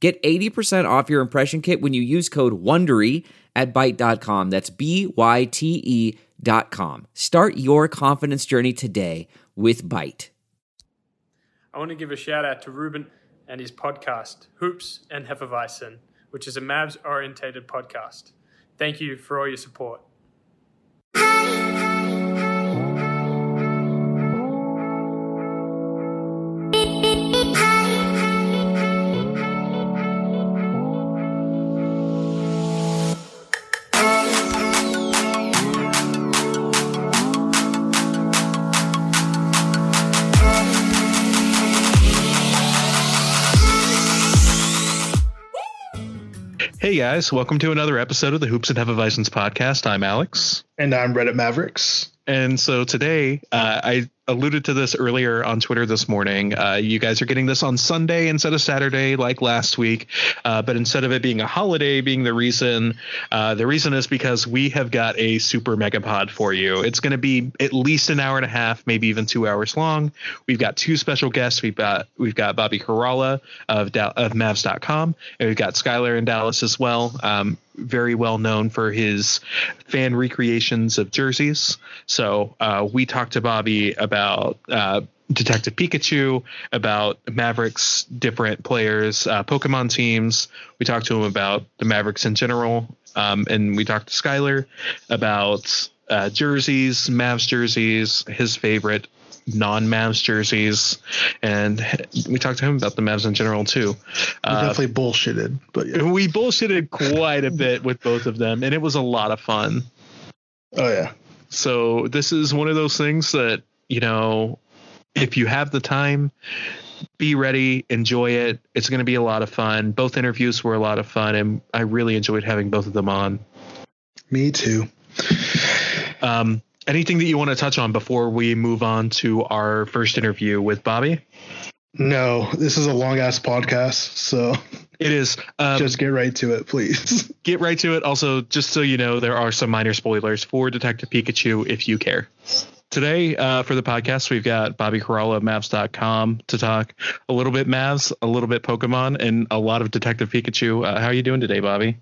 Get 80% off your impression kit when you use code WONDERY at Byte.com. That's B-Y-T-E dot com. Start your confidence journey today with Byte. I want to give a shout out to Ruben and his podcast, Hoops and Hefeweizen, which is a Mavs-orientated podcast. Thank you for all your support. Guys, welcome to another episode of the Hoops and Hefeweizens podcast. I'm Alex. And I'm Reddit Mavericks. And so today, uh, I alluded to this earlier on Twitter this morning. Uh, you guys are getting this on Sunday instead of Saturday, like last week. Uh, but instead of it being a holiday being the reason, uh, the reason is because we have got a super megapod for you. It's going to be at least an hour and a half, maybe even two hours long. We've got two special guests. We've got we've got Bobby Karalla of of Mavs.com, and we've got Skylar in Dallas as well. Um, very well known for his fan recreations of jerseys. So uh, we talked to Bobby about uh, Detective Pikachu, about Mavericks, different players, uh, Pokemon teams. We talked to him about the Mavericks in general, um, and we talked to Skylar about uh, jerseys, Mavs jerseys, his favorite non-Mavs jerseys, and we talked to him about the Mavs in general too. We Uh, definitely bullshitted, but yeah. we bullshitted quite a bit with both of them, and it was a lot of fun. oh yeah, So this is one of those things that you know, if you have the time, be ready, enjoy it. It's going to be a lot of fun. Both interviews were a lot of fun, and I really enjoyed having both of them on. me too. Um, anything that you want to touch on before we move on to our first interview with Bobby? No, this is a long ass podcast, so It is. Um, just get right to it, please. get right to it. Also, just so you know, there are some minor spoilers for Detective Pikachu if you care. Today, uh, for the podcast, we've got Bobby Karalla of Mavs.com to talk a little bit Mavs, a little bit Pokemon, and a lot of Detective Pikachu. Uh, how are you doing today, Bobby?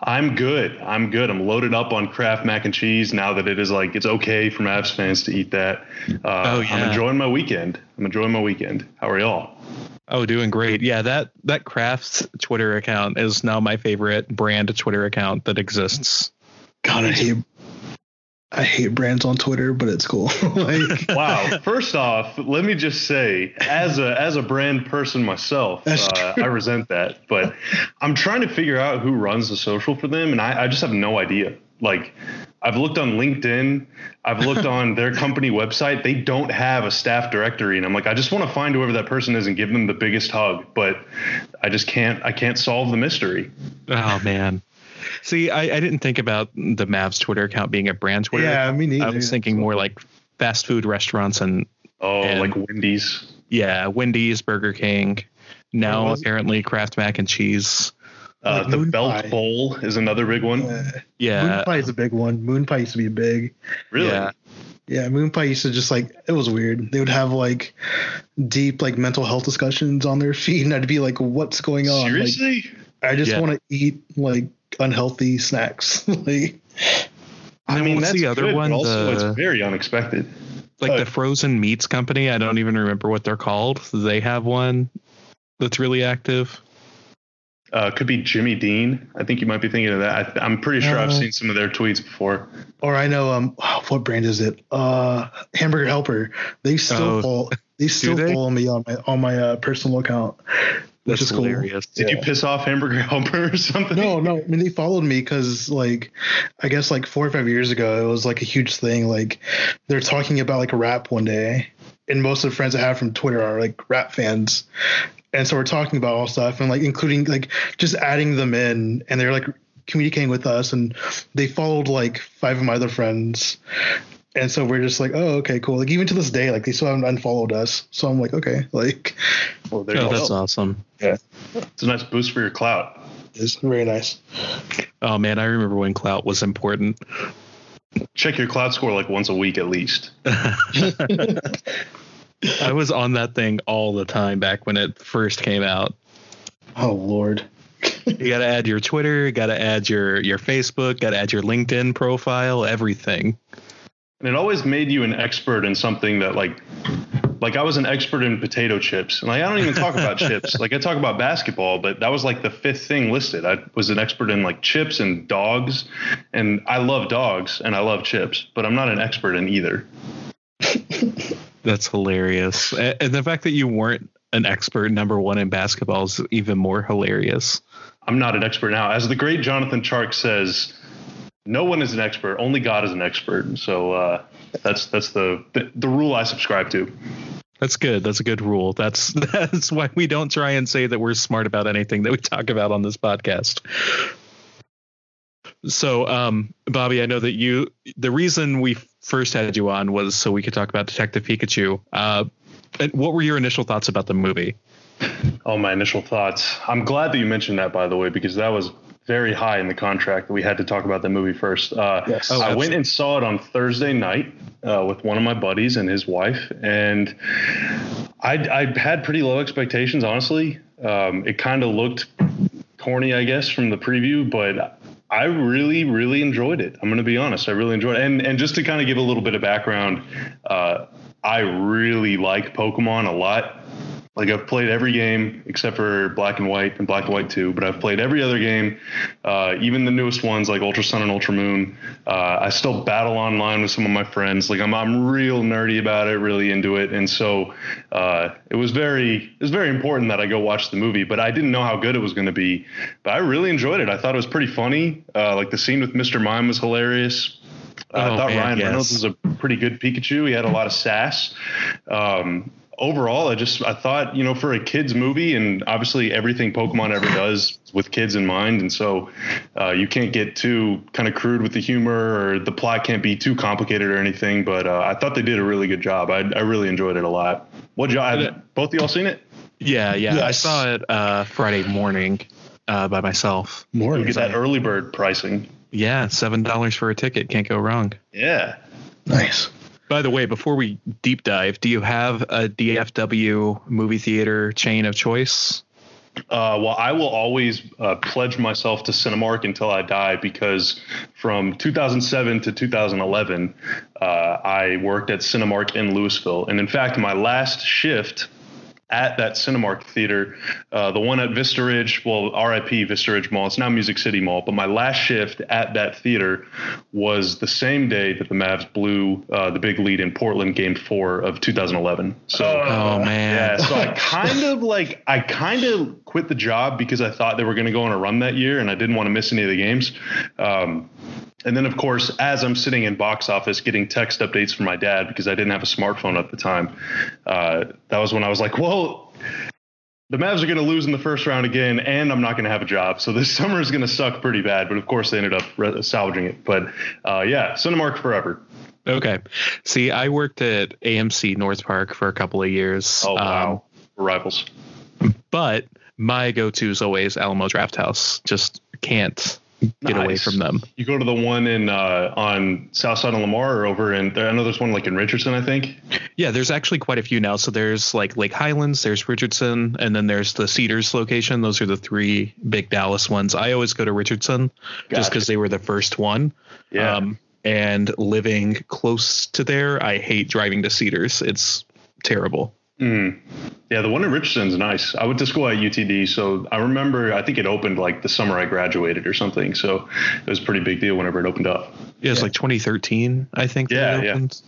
I'm good. I'm good. I'm loaded up on Kraft mac and cheese now that it is like it's okay for Mavs fans to eat that. Uh, Oh, yeah. I'm enjoying my weekend. I'm enjoying my weekend. How are y'all? Oh, doing great. Yeah, that that Kraft's Twitter account is now my favorite brand Twitter account that exists. God, I hate I hate brands on Twitter, but it's cool. like Wow. First off, let me just say, as a as a brand person myself, uh. I resent that. But I'm trying to figure out who runs the social for them, and I, I just have no idea. Like, I've looked on LinkedIn, I've looked on their company website. They don't have a staff directory, and I'm like, I just want to find whoever that person is and give them the biggest hug, but I just can't. I can't solve the mystery. Oh man. See, I, I didn't think about the Mavs Twitter account being a brand Twitter. yeah, me neither. I was thinking more like fast food restaurants and Oh, And- like Wendy's. yeah, Wendy's, Burger King. Now apparently Kraft mac and cheese. Uh, Like the Moon Belt Pie. Bowl is another big one. Uh, Yeah, Moon Pie is a big one. Moon Pie used to be big. Really? yeah. Yeah, Moon Pie used to just like it was weird. They would have like deep like mental health discussions on their feed, and I'd be like, "What's going on?" Like, Seriously? I just Yeah. want to eat like unhealthy snacks. like, I mean, what's that's the other good, one? But also, The- it's very unexpected. like Oh. the frozen meats company. I don't even remember what they're called. They have one that's really active. Uh, could be Jimmy Dean. I think you might be thinking of that. I, I'm pretty sure I've seen some of their tweets before. or I know um what brand is it? Uh, Hamburger Helper. They still Oh, follow. They still they? follow me on my on my uh, personal account. That's is cool. hilarious. Did you piss off Hamburger Helper or something? No, no. I mean, they followed me because, like, I guess like four or five years ago, it was like a huge thing. Like, they're talking about like rap one day, and most of the friends I have from Twitter are like rap fans, and so we're talking about all stuff and like including like just adding them in, and they're like communicating with us, and they followed like five of my other friends. And so we're just like, oh, okay, cool. Like even to this day, like they still haven't unfollowed us. So I'm like, okay, like Well, Oh, that's go. Awesome. It's a nice boost for your clout. it's very nice. Oh man, I remember when clout was important. Check your Klout score like once a week at least. I was on that thing all the time back when it first came out. Oh Lord. You got to add your Twitter, got to add your your Facebook, got to add your LinkedIn profile, everything. And it always made you an expert in something that like like I was an expert in potato chips. And like I don't even talk about chips. Like I talk about basketball, but that was like the fifth thing listed. I was an expert in like chips and dogs. And I love dogs and I love chips, but I'm not an expert in either. That's hilarious. And the fact that you weren't an expert number one in basketball is even more hilarious. I'm not an expert now. As the great Jonathan Tjarks says, no one is an expert. Only God is an expert. So uh, that's that's the, the the rule I subscribe to. That's good. That's a good rule. That's that's why we don't try and say that we're smart about anything that we talk about on this podcast. So, um, Bobby, I know that you the reason we first had you on was so we could talk about Detective Pikachu. Uh, and what were your initial thoughts about the movie? Oh, my initial thoughts. I'm glad that you mentioned that, by the way, because that was very high in the contract that we had to talk about the movie first. Uh, Yes. Oh, I went and saw it on Thursday night uh, with one of my buddies and his wife, and I, I had pretty low expectations, honestly. Um, it kind of looked corny, I guess, from the preview, but I really, really enjoyed it. I'm going to be honest. I really enjoyed it. And, and just to kind of give a little bit of background, uh, I really like Pokemon a lot. Like I've played every game except for Black and White and Black and White 2, but I've played every other game, uh, even the newest ones like Ultra Sun and Ultra Moon. Uh, I still battle online with some of my friends. Like I'm, I'm real nerdy about it, really into it, and so uh, it was very, it was very important that I go watch the movie. But I didn't know how good it was going to be. But I really enjoyed it. I thought it was pretty funny. Uh, like the scene with Mr. Mime was hilarious. Uh, I Oh, thought man, Ryan yes. Reynolds was a pretty good Pikachu. He had a lot of sass. Um, overall, I just I thought you know for a kids movie, and obviously everything Pokemon ever does with kids in mind, and so uh, you can't get too kind of crude with the humor, or the plot can't be too complicated or anything. But uh, I thought they did a really good job. I, I really enjoyed it a lot. What y'all? Have, both of y'all seen it? Yeah, yeah. I saw it uh, Friday morning uh, by myself. More You get that early bird pricing. Yeah, seven dollars for a ticket. Can't go wrong. Yeah. nice. By the way, before we deep dive, do you have a DFW movie theater chain of choice? Uh, well, I will always uh, pledge myself to Cinemark until I die because from 2007 to 2011, uh, I worked at Cinemark in Lewisville. And in fact, my last shift at that Cinemark theater, uh, the one at Vista Ridge, well, RIP Vista Ridge Mall, it's now Music City Mall, but my last shift at that theater was the same day that the Mavs blew uh, the big lead in Portland game four of 2011. So. Oh man. Yeah, so I kind of like I kind of quit the job because I thought they were going to go on a run that year, and I didn't want to miss any of the games. Um, and then, of course, as I'm sitting in box office getting text updates from my dad because I didn't have a smartphone at the time, uh, that was when I was like, "Well, the Mavs are going to lose in the first round again, and I'm not going to have a job, so this summer is going to suck pretty bad." But of course, they ended up re- salvaging it. But uh, yeah, Cinemark forever. Okay. See, I worked at AMC North Park for a couple of years. Oh wow, Um, rivals. but my go-to is always Alamo Drafthouse. Just can't get away from them. You go to the one in uh, on South Side of Lamar or over in I know there's one like in Richardson, I think. Yeah, there's actually quite a few now. So there's like Lake Highlands, there's Richardson, and then there's the Cedars location. Those are the three big Dallas ones. I always go to Richardson just because they were the first one. Yeah. Um, and living close to there, I hate driving to Cedars. It's terrible. Mm. Yeah, the one in Richardson's nice. I went to school at UTD, so I remember I think it opened like the summer I graduated or something. So it was a pretty big deal whenever it opened up. Yeah, it's like 2013, I think. that Yeah, it yeah. opened.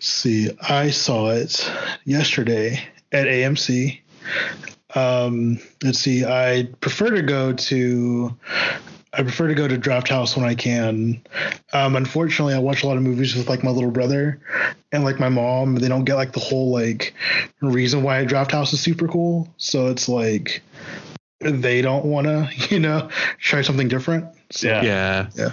See, I saw it yesterday at AMC. Um, let's see. I prefer to go to. I prefer to go to Drafthouse when I can. Um, unfortunately, I watch a lot of movies with like my little brother and like my mom. They don't get like the whole like reason why Drafthouse is super cool. So it's like they don't want to, you know, try something different. So, Yeah. Yeah. Yeah.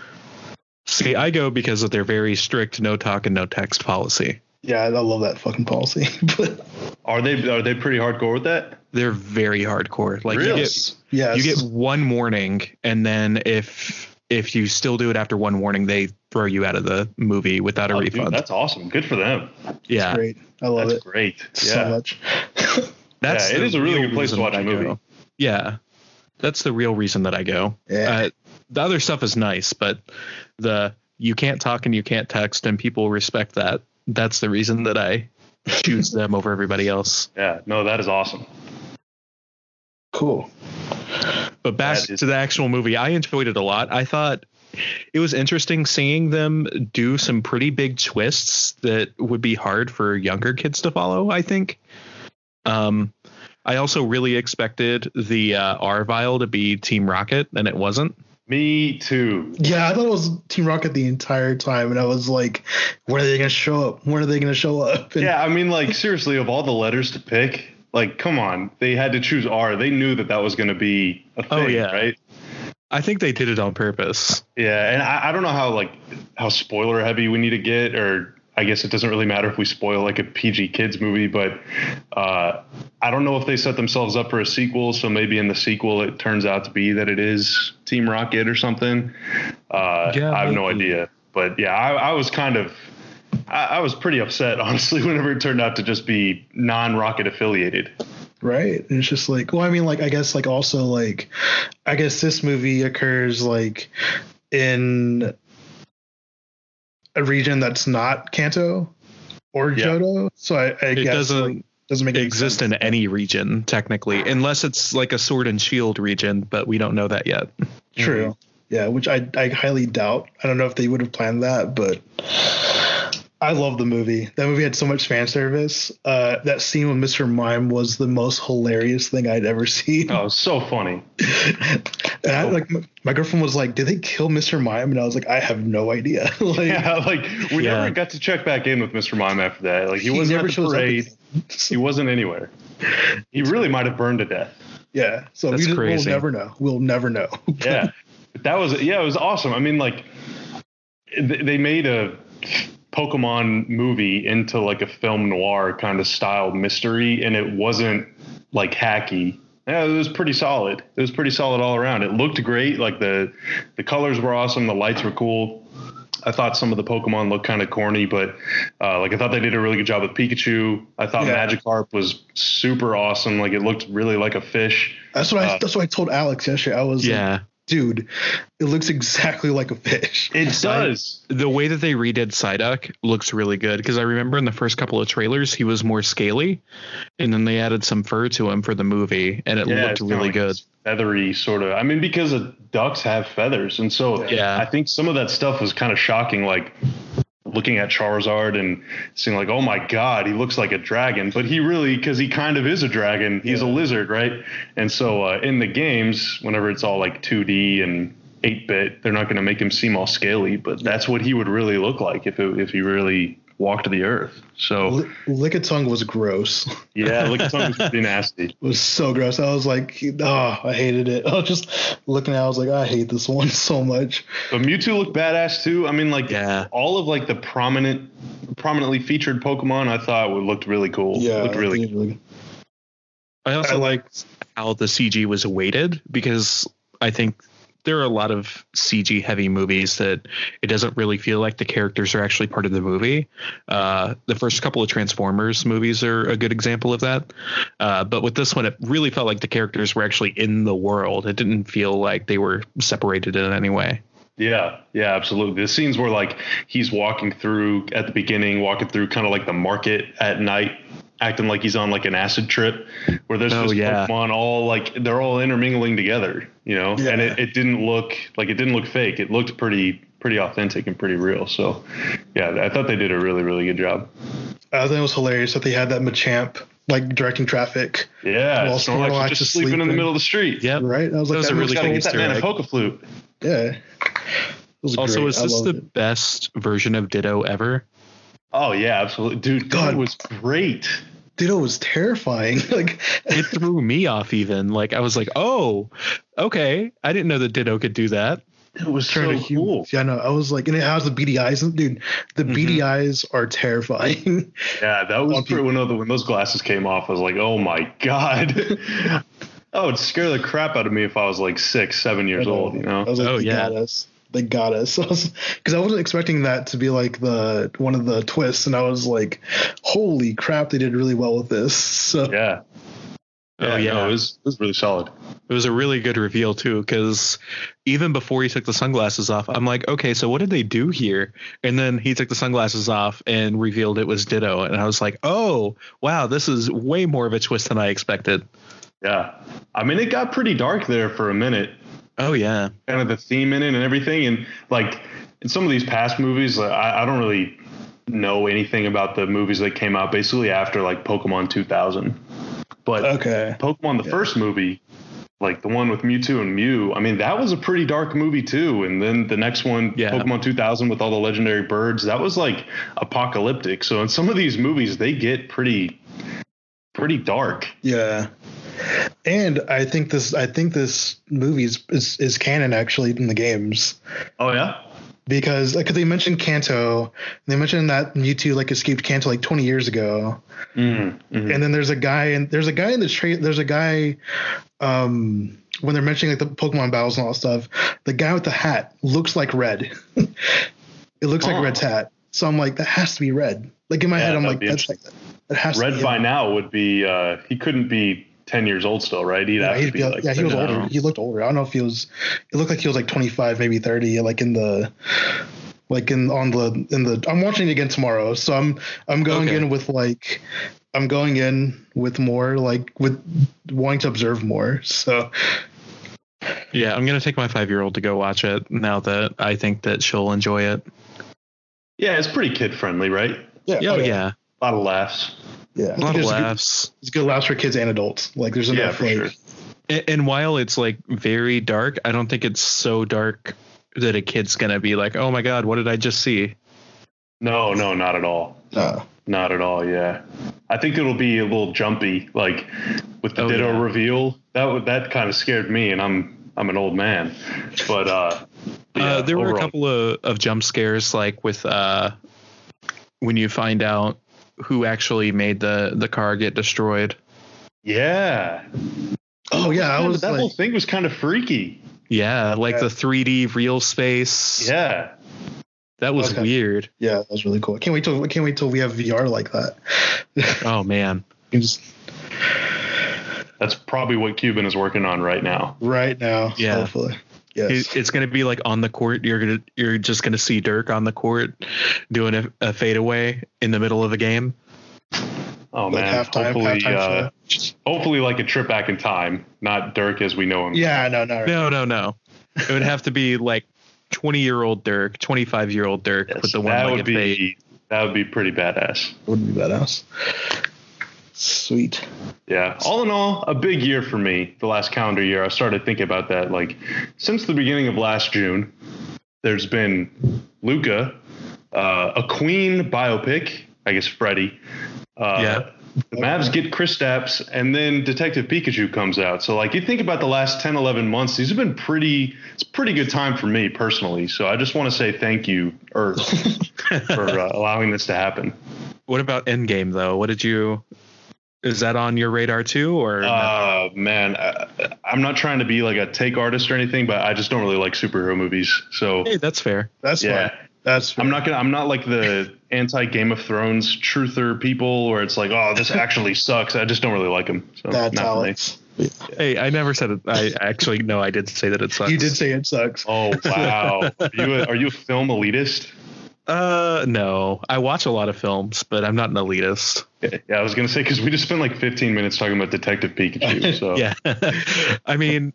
See, I go because of their very strict no talk and no text policy. Yeah, I love that fucking policy. but Are they are they pretty hardcore with that? They're very hardcore. Like Really? you get yeah, you get one warning, and then if if you still do it after one warning, they throw you out of the movie without a Oh, dude, refund. that's awesome. Good for them. yeah, great. I love That's it great. so much. that's Yeah, it the is a really good place to watch that a I movie. go. Yeah, that's the real reason that I go. Yeah. Uh, the other stuff is nice, but the you can't talk and you can't text, and people respect that. That's the reason that I choose them over everybody else. Yeah. No, that is awesome. cool. But back That is- to the actual movie, I enjoyed it a lot. I thought it was interesting seeing them do some pretty big twists that would be hard for younger kids to follow. I think. Um, I also really expected the uh, R Vile to be Team Rocket, and it wasn't. Me too. Yeah, I thought it was Team Rocket the entire time, and I was like, when are they gonna show up? When are they gonna show up? And Yeah, I mean, like seriously, of all the letters to pick, like, come on, they had to choose R. They knew that that was going to be a oh, thing, Oh, yeah. right? I think they did it on purpose. Yeah, and I, I don't know how like how spoiler heavy we need to get, or I guess it doesn't really matter if we spoil like a PG kids movie, but uh, I don't know if they set themselves up for a sequel. So maybe in the sequel it turns out to be that it is Team Rocket or something. Uh, Yeah, I have no idea, but yeah, I, I was kind of. I, I was pretty upset, honestly, whenever it turned out to just be non-rocket affiliated. right. And it's just like, well, I mean, like, I guess, like, also, like, I guess this movie occurs like in a region that's not Kanto or Yeah. Johto. So I, I It guess doesn't like, doesn't make any exist sense. in any region technically, unless it's like a Sword and Shield region, but we don't know that yet. True. Mm-hmm. Yeah, which I I highly doubt. I don't know if they would have planned that, but I love the movie. That movie had so much fan service. Uh, that scene with Mr. Mime was the most hilarious thing I'd ever seen. Oh, so funny. and I like my, my girlfriend was like, "Did they kill Mr. Mime?" And I was like, "I have no idea." like, Yeah, like we Yeah. never got to check back in with Mr. Mime after that. Like he, wasn't never at the parade. He wasn't anywhere. He really might have burned to death. yeah, so That's we, crazy. we'll never know. We'll never know. Yeah, but that was yeah, it was awesome. I mean, like they made a Pokemon movie into like a film noir kind of style mystery, and it wasn't like hacky. Yeah, it was pretty solid. It was pretty solid all around. It looked great. Like the the colors were awesome. The lights were cool. I thought some of the Pokemon looked kind of corny, but uh, like I thought they did a really good job with Pikachu. I thought Yeah. Magikarp was super awesome. Like it looked really like a fish. That's what I. Uh, that's what I told Alex yesterday. I was like, Yeah. Dude, it looks exactly like a fish. It does. The way that they redid Psyduck looks really good because I remember in the first couple of trailers he was more scaly, and then they added some fur to him for the movie, and it Yeah, looked it's really like good. Feathery sort of. I mean, because ducks have feathers, and so Yeah. I think some of that stuff was kind of shocking. Like looking at Charizard and seeing like, oh my god, he looks like a dragon, but he really, because he kind of is a dragon. He's a lizard, right? And so uh, in the games, whenever it's all like 2D and 8-bit, they're not going to make him seem all scaly, but that's what he would really look like if it, if he really walked to the earth. So Li- Lickitung was gross. It yeah, look, was pretty nasty. was so gross. I was like, oh, I hated it. I was just looking at. it, I was like, I hate this one so much. But Mewtwo looked badass too. I mean, like Yeah. all of like the prominent, prominently featured Pokemon, I thought would looked really cool. Yeah, looked really. they really- I also I like how the CG was weighted because I think there are a lot of CG heavy movies that it doesn't really feel like the characters are actually part of the movie. Uh, the first couple of Transformers movies are a good example of that. Uh, but with this one, it really felt like the characters were actually in the world. It didn't feel like they were separated in any way. Yeah, yeah, absolutely. The scenes where like he's walking through at the beginning, walking through kind of like the market at night, acting like he's on like an acid trip, where there's Oh, just yeah. Pokemon all like they're all intermingling together, you know. Yeah. And it, it didn't look like it didn't look fake. It looked pretty pretty authentic and pretty real. So, yeah, I thought they did a really really good job. I think it was hilarious that they had that Machamp like directing traffic. Yeah, While Snorlax Snorlax was just sleeping in the middle of the street. Yeah, Right? I was like, That was a really Gotta cool get that man a egg. poke flute. Yeah. Was Also, great. is this the it. best version of Ditto ever? Oh yeah, absolutely, dude. God. God was great. Ditto was terrifying. like It threw me off even. Like I was like, oh, okay. I didn't know that Ditto could do that. It was turned so cool. Yeah, no, I was like, and it has the beady eyes. Dude, the Mhm. beady eyes are terrifying. Yeah, that was On pretty, when, when those glasses came off. I was like, oh my god. Oh, that would scare the crap out of me if I was like six, seven years I know. old. You know. I was like, Oh, they yeah. got us. They got us. Because I, wasn't expecting that to be like the one of the twists, and I was like, holy crap, they did really well with this. So Yeah. Oh, yeah. no, it was it was really solid. It was a really good reveal too, because even before he took the sunglasses off, I'm like, okay, so what did they do here? And then he took the sunglasses off and revealed it was Ditto, and I was like, oh, wow, this is way more of a twist than I expected. Yeah. I mean, it got pretty dark there for a minute. Oh yeah, kind of the theme in it and everything. And like in some of these past movies, like, I, I don't really know anything about the movies that came out basically after like Pokemon 2000. But okay, Pokemon, the Yeah. first movie, like the one with Mewtwo and Mew, I mean, that was a pretty dark movie too. And then the next one, Yeah. Pokemon 2000 with all the legendary birds, that was like apocalyptic. So in some of these movies, they get pretty, pretty dark. yeah. And I think this, I think this movie is, is, is canon actually in the games. Oh yeah. because because they mentioned Kanto, they mentioned that Mewtwo like escaped Kanto like 20 years ago, Mm-hmm. and then there's a guy and there's a guy in the trade there's a guy, um, when they're mentioning like the Pokemon battles and all that stuff, the guy with the hat looks like Red. it looks Oh. like Red's hat, so I'm like that has to be Red. Like in my Yeah, head, I'm like that's like that has to Red be by now would be uh he couldn't be 10 years old still, right? He'd Yeah, have to he'd be be, like yeah, he was older. He looked older. I don't know if he was. It looked like he was like 25, maybe 30, like in the, like in on the in the. I'm watching it again tomorrow, so I'm I'm going Okay. in with like, I'm going in with more like with wanting to observe more. So yeah. I'm gonna take my five year old to go watch it now that I think that she'll enjoy it. Yeah, it's pretty kid friendly, right? yeah, Oh, oh yeah, A lot of laughs. Yeah. I a think lot of there's a good- laughs. It's good laughs for kids and adults. Like there's Yeah, enough for like sure. And, and while it's like very dark, I don't think it's so dark that a kid's gonna be like, "Oh my god, what did I just see?" No, no, not at all. uh, Not at all. Yeah, I think it'll be a little jumpy, like with the Oh, Ditto yeah. reveal. That would that kind of scared me, and I'm I'm an old man. But uh, yeah, uh, there were a couple of, of jump scares, like with uh, when you find out who actually made the the car get destroyed. Yeah. oh yeah, I was that like, whole thing was kind of freaky. Yeah, like Yeah. the 3D real space. Yeah. that was Okay. weird. yeah, that was really cool. Can't wait till can't wait till we have VR like that. Oh man, just- That's probably what Cuban is working on right now. right now, Yeah. hopefully. Yes. It's gonna be like on the court. You're gonna you're just gonna see Dirk on the court doing a, a fadeaway in the middle of a game. Oh like man. halftime, hopefully, halftime uh, hopefully, like a trip back in time, not Dirk as we know him. Yeah, no, no, right. No, no, no. It would have to be like 20 year old Dirk, 25 year old Dirk Yes, with the one that would be fade. that would be pretty badass. Wouldn't be badass. Sweet. Yeah. All in all, a big year for me. The last calendar year, I started thinking about that. Like since the beginning of last June, there's been Luka, uh, a Queen biopic. I guess Freddie. Uh, Yeah. The Mavs get Kristaps, and then Detective Pikachu comes out. So, like, you think about the last 10, 11 months, these have been pretty, it's pretty good time for me personally. So, I just want to say thank you, Earth, for uh, allowing this to happen. What about Endgame though? What did you? Is that on your radar too, or Uh, man, I, I'm not trying to be like a take artist or anything, but I just don't really like superhero movies. So, hey, that's fair. That's yeah. fine. That's I'm not gonna. I'm not like the anti Game of Thrones truther people, where it's like, oh, this actually sucks. I just don't really like them. So bad not for me. talents. Hey, I never said it. I actually no, I did say that it sucks. You did say it sucks. Oh wow, are you a, are you a film elitist? Uh, no. I watch a lot of films, but I'm not an elitist. Yeah, I was gonna say because we just spent like 15 minutes talking about Detective Pikachu. So Yeah. I mean,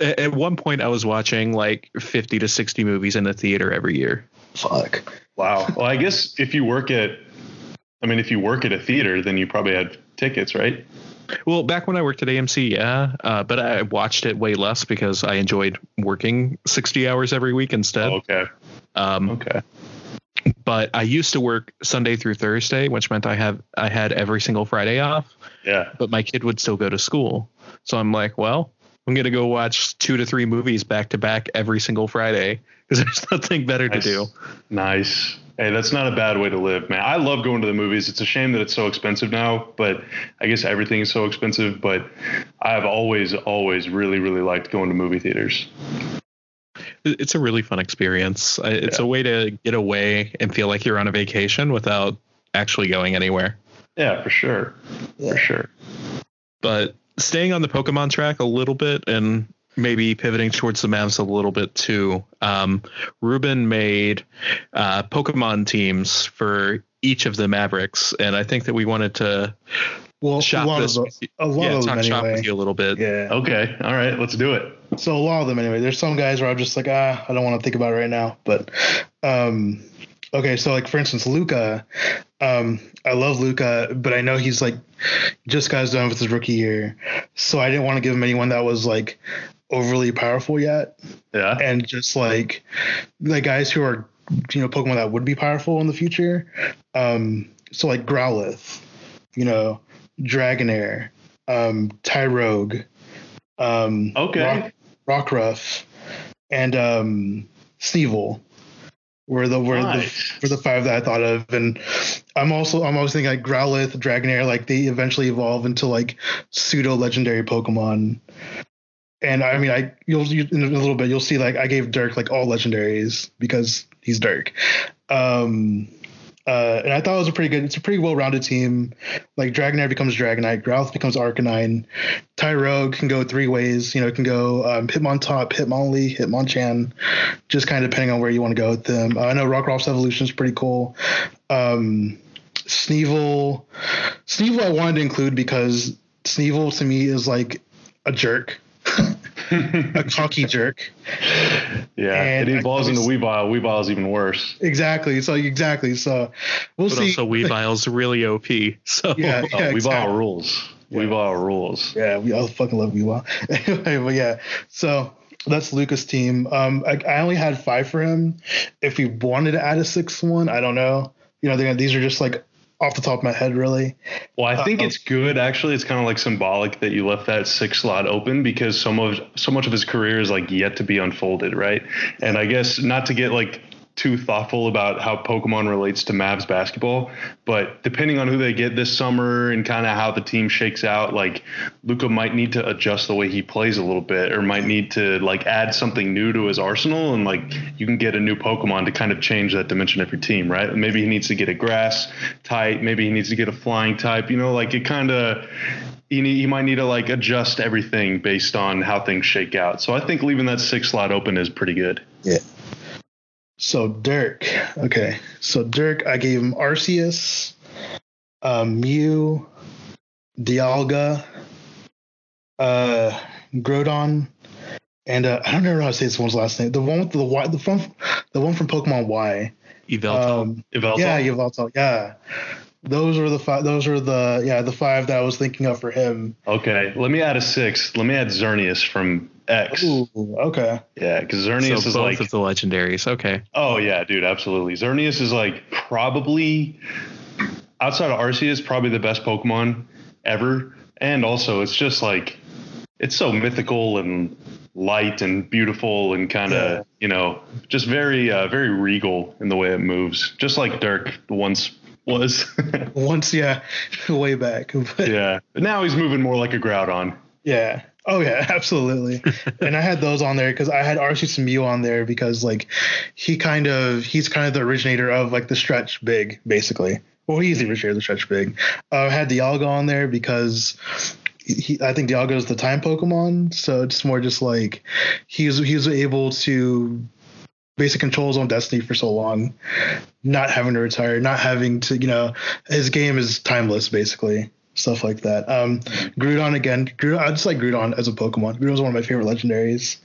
at one point I was watching like 50 to 60 movies in the theater every year. Fuck. wow. Well, I guess if you work at, I mean, if you work at a theater, then you probably had tickets, right? Well, back when I worked at AMC, yeah, uh, but I watched it way less because I enjoyed working 60 hours every week instead. Oh, okay. Um, Okay. But I used to work Sunday through Thursday, which meant I have I had every single Friday off. Yeah. But my kid would still go to school, so I'm like, well, I'm gonna go watch two to three movies back to back every single Friday because there's nothing better Nice. to do. Nice. Hey, that's not a bad way to live, man. I love going to the movies. It's a shame that it's so expensive now, but I guess everything is so expensive. But I've always, always really, really liked going to movie theaters. It- It's a really fun experience. It's Yeah. a way to get away and feel like you're on a vacation without actually going anywhere. Yeah, for sure. For sure. but staying on the Pokemon track a little bit and maybe pivoting towards the Mavs a little bit too. Um, Ruben made uh, Pokemon teams for each of the Mavericks, and I think that we wanted to Well, a shop lot of this. them, with you- a lot yeah, of talk them shop anyway. with you a little bit. Yeah. Okay. All right. Let's do it. So a lot of them anyway. There's some guys where I'm just like, ah, I don't want to think about it right now. But um okay, so like for instance, Luka, um, I love Luka, but I know he's like just got done with his rookie year. So I didn't want to give him anyone that was like overly powerful yet. Yeah. And just like the guys who are you know, Pokemon that would be powerful in the future. Um so like Growlithe, you know, Dragonair, um, Tyrogue, um Okay. Rock, Rockruff, and um Sneevil were the were Nice. the were the five that I thought of. And I'm also I'm always thinking like Growlithe, Dragonair, like they eventually evolve into like pseudo legendary Pokemon. And I mean, I you'll you, in a little bit you'll see like I gave Dirk like all legendaries because he's Dirk. Um, uh, and I thought it was a pretty good. It's a pretty well-rounded team. Like Dragonair becomes Dragonite, Growlithe becomes Arcanine, Tyrogue can go three ways. You know, it can go um, Hitmontop, Hitmonlee, Hitmonchan, just kind of depending on where you want to go with them. Uh, I know Rockruff's evolution is pretty cool. Um, Sneevil, Sneevil I wanted to include because Sneevil to me is like a jerk, a cocky jerk. Yeah. And it I evolves into always- Weavile. Weavile is even worse. Exactly. So exactly. So we'll see. But see. also, Weavile's really OP. So Yeah. Oh, Weavile exactly. rules. Weavile rules. Yeah, we all fucking love Weavile. anyway, but yeah, so that's Luka's team. Um, I, I only had five for him. If we wanted to add a sixth one, I don't know. You know, these are just like off the top of my head, really. Well, I think Uh-oh. it's good. Actually, it's kind of like symbolic that you left that six slot open because so much, so much of his career is like yet to be unfolded, right? And I guess not to get like too thoughtful about how Pokemon relates to Mavs basketball, but depending on who they get this summer and kind of how the team shakes out, like Luka might need to adjust the way he plays a little bit, or might need to like add something new to his arsenal, and like you can get a new Pokemon to kind of change that dimension of your team, right? Maybe he needs to get a grass type, maybe he needs to get a flying type, you know, like it kind of. You, need, might need to like adjust everything based on how things shake out. So I think leaving that six slot open is pretty good. Yeah. So Dirk, okay. So Dirk, I gave him Arceus, um, Mew, Dialga, uh, Groudon, and uh, I don't know how to say this one's last name. The one with the Y, the one, the one from Pokemon Y. Yveltal. Um, Yveltal? yeah, Yveltal. Yeah, those were the five. Those were the yeah the five that I was thinking of for him. Okay, let me add a six. Let me add Xerneas from X. Ooh, okay. Yeah, because so Xerneas both is like, of the legendaries. Okay. oh yeah, dude, absolutely. Xerneas is like probably outside of Arceus, probably the best Pokemon ever. And also, it's just like it's so mythical and light and beautiful and kind of Yeah. you know just very uh, very regal in the way it moves, just like Dirk the once was. Once, yeah, way back. But, yeah, but now he's moving more like a Groudon. Yeah. Oh yeah, absolutely. and I had those on there because I had Arceus and Mew on there because like he kind of he's kind of the originator of like the stretch big basically. Well, he's the originator of the stretch big. Uh, I had Dialga on there because he, I think Dialga is the time Pokemon, so it's more just like he's he was able to basically controls on destiny for so long, not having to retire, not having to you know his game is timeless basically stuff like that. Um, Groudon again. Groudon, I just like Groudon as a Pokemon. Groudon's one of my favorite legendaries.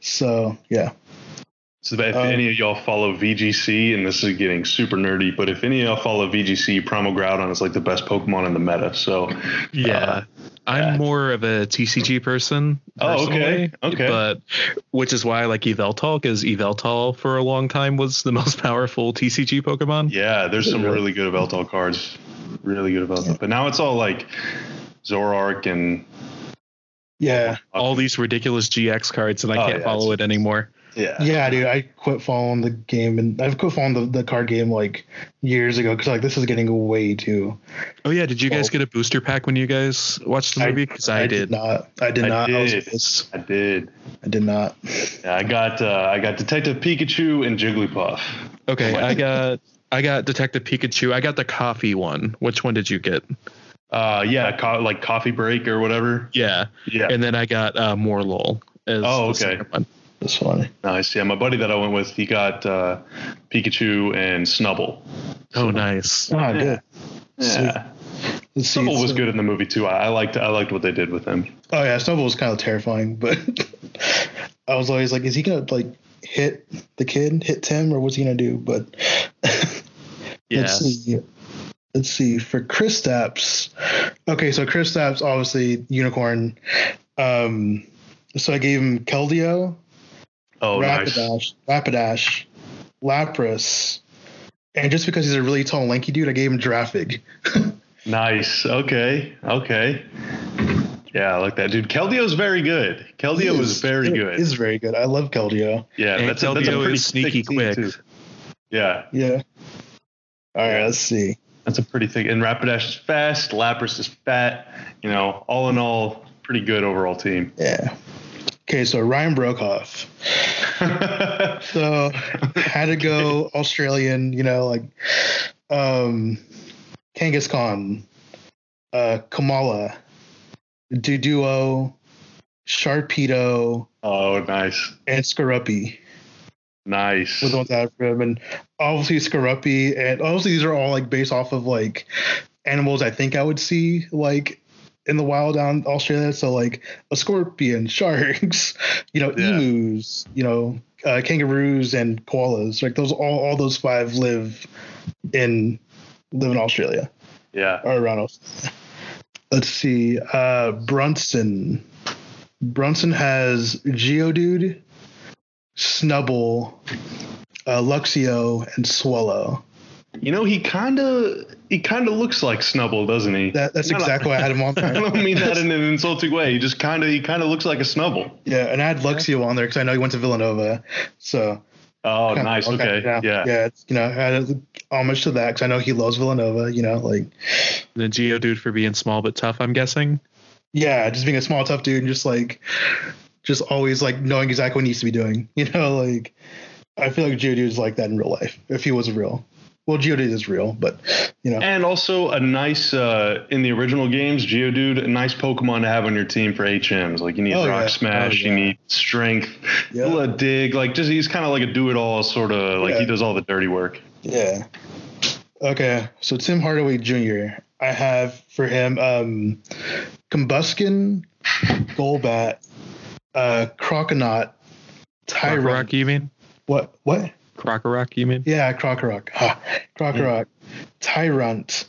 So yeah, So if Um, any of y'all follow VGC, and this is getting super nerdy, but if any of y'all follow VGC, Primal Groudon is like the best Pokemon in the meta. So Yeah. Uh, I'm more of a TCG person. Oh, okay. personally, Okay. But which is why I like Yveltal because Yveltal for a long time was the most powerful TCG Pokemon. yeah, there's some really good Veltal cards, really good Veltal. But now it's all like Zoroark and Yeah. All these ridiculous GX cards, and I Oh, can't yeah, follow it anymore. Yeah, Yeah, dude, I quit following the game and I've quit following the, the card game like years ago because like this is getting way too. Oh yeah, did you guys get a booster pack when you guys watched the movie? Because I, did. not. I did I not. I, was did. I did. I did not. Yeah, I got uh, I got Detective Pikachu and Jigglypuff. Okay, I got I got Detective Pikachu. I got the coffee one. Which one did you get? Uh, yeah, co- like coffee break or whatever. Yeah, Yeah, and then I got uh, Morelull. As Oh, the okay. Second one. Funny. nice. Yeah, my buddy that I went with, he got uh, Pikachu and Snubbull. Oh, nice. Ah, good. Yeah, Let's see. Snubbull was so- good in the movie too. I, I liked I liked what they did with him. Oh yeah, Snowball was kind of terrifying, but I was always like, is he gonna like hit the kid, hit Tim, or what's he gonna do? But Yeah. let's see. Let's see for Kristaps. Okay, so Kristaps, obviously unicorn. Um, so I gave him Keldeo, Oh, nice. Rapidash, Rapidash, Lapras, and just because he's a really tall, lanky dude, I gave him Giraffic. Nice. Okay. Okay. Yeah, I like that, dude. Keldeo's very good. Keldeo was very good. Is very good. I love Keldeo. yeah, And that's a, that's a pretty sneaky quick. too. Yeah, Yeah. All right, let's see. that's a pretty thing. And Rapidash is fast. Lapras is fat. You know, all in all, pretty good overall team. Yeah. Okay, so Ryan Broekhoff. So had to go Australian, you know, like um Kangaskhan, uh Komala, Doduo, Sharpedo, oh, nice, and Skorupi nice. were the ones I had for him. And obviously Skorupi and obviously these are all like based off of like animals I think I would see like in the wild down Australia. So like a scorpion, sharks, you know, Yeah. emus, you know, uh, kangaroos and koalas. Like those all all those five live in live in Australia Yeah. or around us. Let's see. Uh Brunson. Brunson has Geodude, Snubbull, uh, Luxio, and Swellow. You know, he kind of he kind of looks like Snubbull, doesn't he? That, that's No, no. exactly why I had him on There. I don't mean that in an insulting way. He just kind of he kind of looks like a Snubbull. Yeah, and I had Luxio on there because I know he went to Villanova. So Oh, kinda- nice. Okay. yeah, Yeah. yeah. It's, you know, I had homage to that because I know he loves Villanova. You know, like The Geodude for being small but tough, I'm guessing. yeah, just being a small tough dude and just like just always like knowing exactly what he needs to be doing. You know, like I feel like Geodude is like that in real life if he was real. Well, Geodude is real, but you know, And also a nice uh, in the original games, Geodude, a nice Pokemon to have on your team for HMs. Like you need Oh, Rock yeah. Smash, Oh, you need Strength, Yeah. a dig. Like just he's kind of like a do-it-all sort of. Like Yeah. he does all the dirty work. Yeah. Okay, so Tim Hardaway Jr. I have for him um Combusken, Golbat, uh Croconaw, Tyrunt. Krokorok, you mean? What what? Krokorok, you mean? Yeah, Krokorok. Ah, Krokorok, Tyrunt.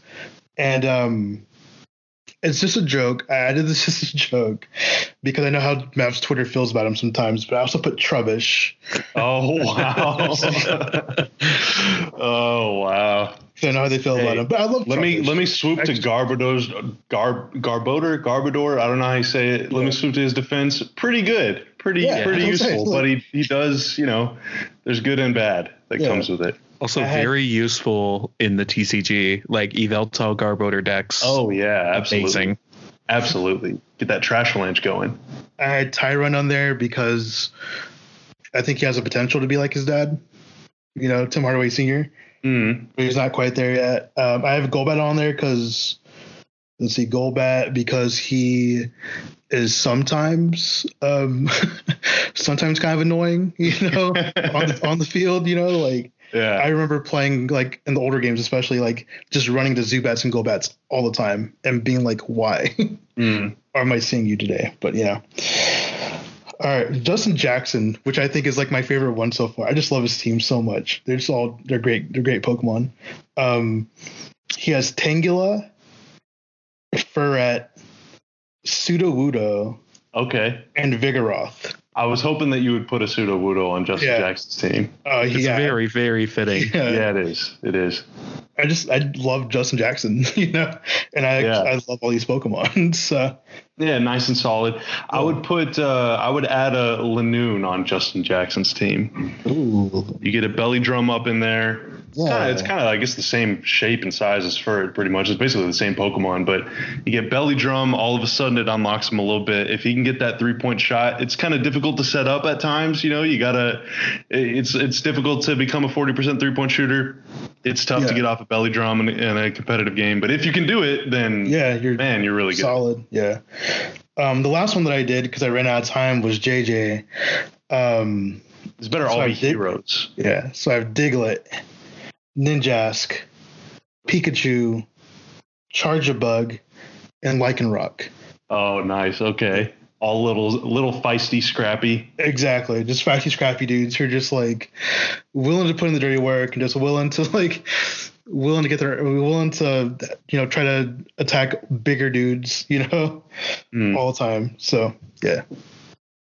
And um it's just a joke. I added this just a joke because I know how Mav's Twitter feels about him sometimes, but I also put Trubbish. Oh wow! oh wow! So I know how they feel Hey, about him. But I love Let me let me swoop to Garbodor's Gar Garbodor Garbodor. I don't know how you say it. Let Yeah. me swoop to his defense. Pretty good. Pretty Yeah, pretty that's what I'm useful. saying. But he he does you know there's good and bad that Yeah. comes with it. Also I had- very useful in the TCG, like Yveltal Garbodor decks. Oh yeah, absolutely, amazing. absolutely. Get that Trashalanche going. I had Tyrunt on there because I think he has the potential to be like his dad. You know, Tim Hardaway Sr. Mm. But he's not quite there yet. Um, I have Golbat on there because let's see, Golbat because he is sometimes um, sometimes kind of annoying. You know, on the on the field. You know, like Yeah. I remember playing like in the older games, especially like just running the Zubats and Golbats all the time and being like, why? Mm. am I seeing you today? But yeah. All right, Justin Jackson, which I think is like my favorite one so far. I just love his team so much. They're just all they're great. They're great Pokemon. Um, he has Tangela, Furret, Sudowoodo, Okay. and Vigoroth. I was hoping that you would put a Sudowoodo on Justin Yeah. Jackson's team. Uh, It's yeah, very, very fitting. yeah, Yeah, it is. It is. I just I love Justin Jackson, you know, and I Yeah. I love all these Pokemon. So Yeah, nice and solid. I would put uh, I would add a Linoone on Justin Jackson's team. ooh, You get a belly drum up in there. It's Yeah. kinda- It's kind of I guess the same shape and size as Furret, pretty much. It's basically the same Pokemon, but you get belly drum. All of a sudden, it unlocks him a little bit. If he can get that three point shot, it's kind of difficult to set up at times. You know, you gotta. It's it's difficult to become a forty percent three point shooter. It's tough to get off a belly drum in, in a competitive game, but if you can do it, then yeah, you're man, you're really good. solid. Yeah. Um, the last one that I did because I ran out of time was JJ. Um, It's better So all be heroes. yeah, so I have Diglett, Ninjask, Pikachu, Charjabug, and Lycanroc. Oh, nice. Okay, all little little feisty, scrappy. Exactly, just feisty, scrappy dudes who are just like willing to put in the dirty work and just willing to like willing to get their willing to you know try to attack bigger dudes, you know, Hmm. all the time. So yeah.